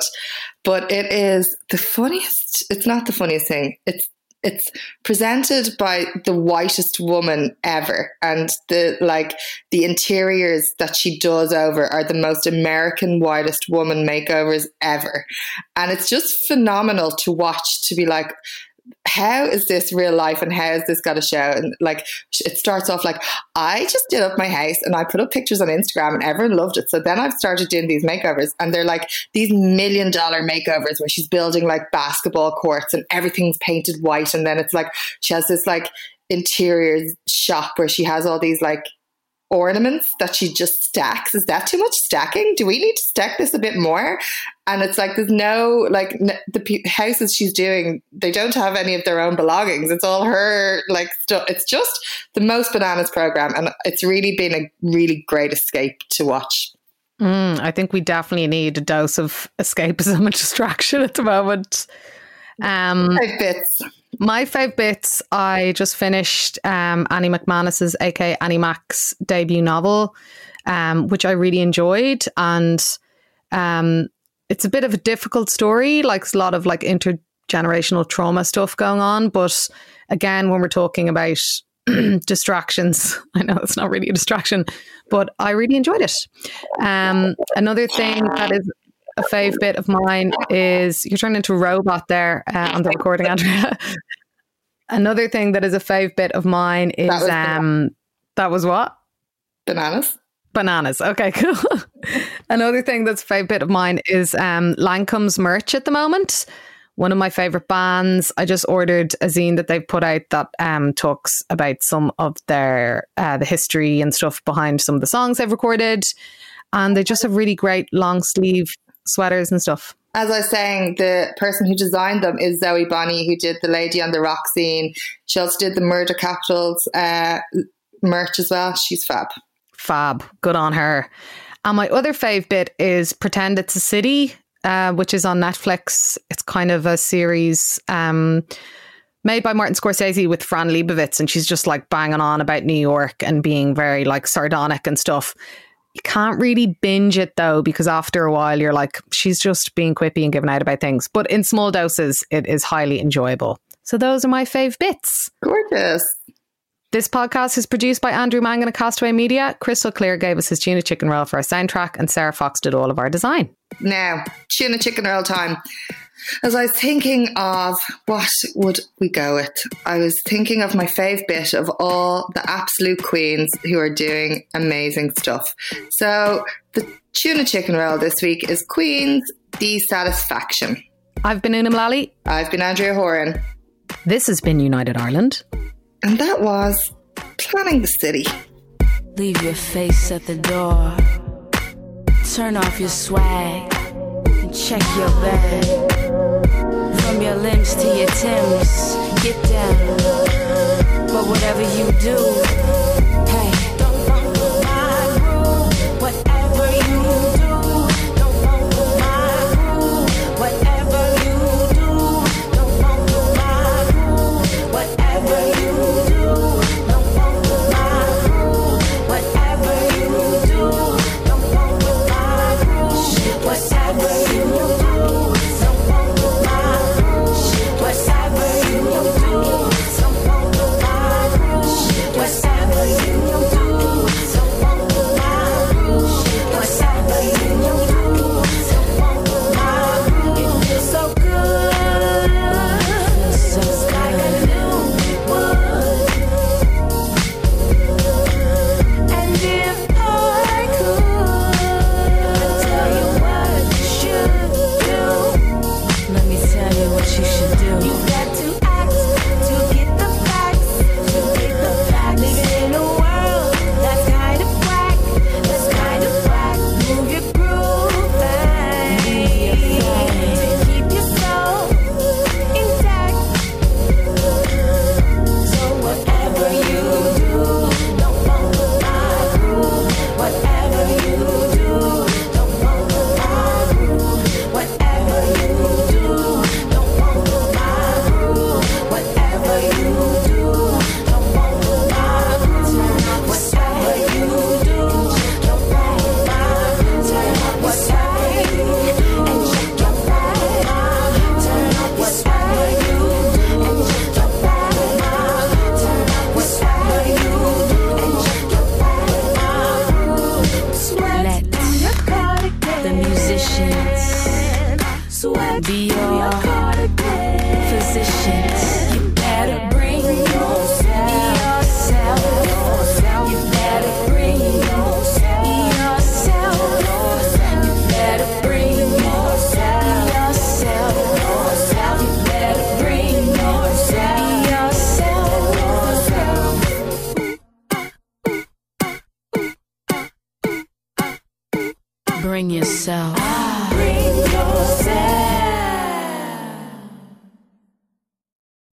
but it is the funniest. It's not the funniest thing. It's it's presented by the whitest woman ever and the like the interiors that she does over are the most american whitest woman makeovers ever. And it's just phenomenal to watch to be like how is this real life and how is this got to show? And like, it starts off like, I just did up my house and I put up pictures on Instagram and everyone loved it. So then I've started doing these makeovers and they're like these million dollar makeovers where she's building like basketball courts and everything's painted white. And then it's like, she has this like interior shop where she has all these like ornaments that she just stacks. Is that too much stacking? Do we need to stack this a bit more? And it's like there's no like n- the p- houses she's doing. They don't have any of their own belongings. It's all her like stuff. It's just the most bananas program, and it's really been a really great escape to watch. Mm, I think we definitely need a dose of escapism and distraction at the moment. Um, bits. My five bits. I just finished um, Annie Macmanus's, aka Annie Mac's debut novel, um, which I really enjoyed, and um, it's a bit of a difficult story. Like a lot of like intergenerational trauma stuff going on, but again, when we're talking about distractions, I know it's not really a distraction, but I really enjoyed it. Um, another thing that is a fave bit of mine is you're turning into a robot there uh, on the recording, Andrea. Another thing that is a fave bit of mine is That was um that was what Bananas. bananas. Okay, cool. Another thing that's a fave bit of mine is um Lankum's merch at the moment. One of my favorite bands. I just ordered a zine that they've put out that um talks about some of their uh, the history and stuff behind some of the songs they've recorded, and they just have really great long sleeve sweaters and stuff. As I was saying, the person who designed them is Zoe Bonnie, who did the Lady on the Rock scene. She also did the Murder Capitals uh, merch as well. She's fab. Fab. Good on her. And my other fave bit is Pretend It's a City, uh, which is on Netflix. It's kind of a series um, made by Martin Scorsese with Fran Lebowitz, and she's just like banging on about New York and being very like sardonic and stuff. You can't really binge it though, because after a while you're like, she's just being quippy and giving out about things. But in small doses, it is highly enjoyable. So those are my fave bits. Gorgeous. This podcast is produced by Andrew Mangan at Castaway Media. Crystal Clear gave us his tuna chicken roll for our soundtrack, and Sarah Fox did all of our design. Now, tuna chicken roll time. As I was thinking of what would we go with, I was thinking of my fave bit of all the absolute queens who are doing amazing stuff. So the tuna chicken roll this week is Queen's Dissatisfaction. I've been Una Mullally. I've been Andrea Horan, This has been United Ireland. and that was Planning the City. Leave your face at the door. Turn off your swag check your bag. From your limbs to your Timbs, get down. But whatever you do, hey, don't fuck my groove. Whatever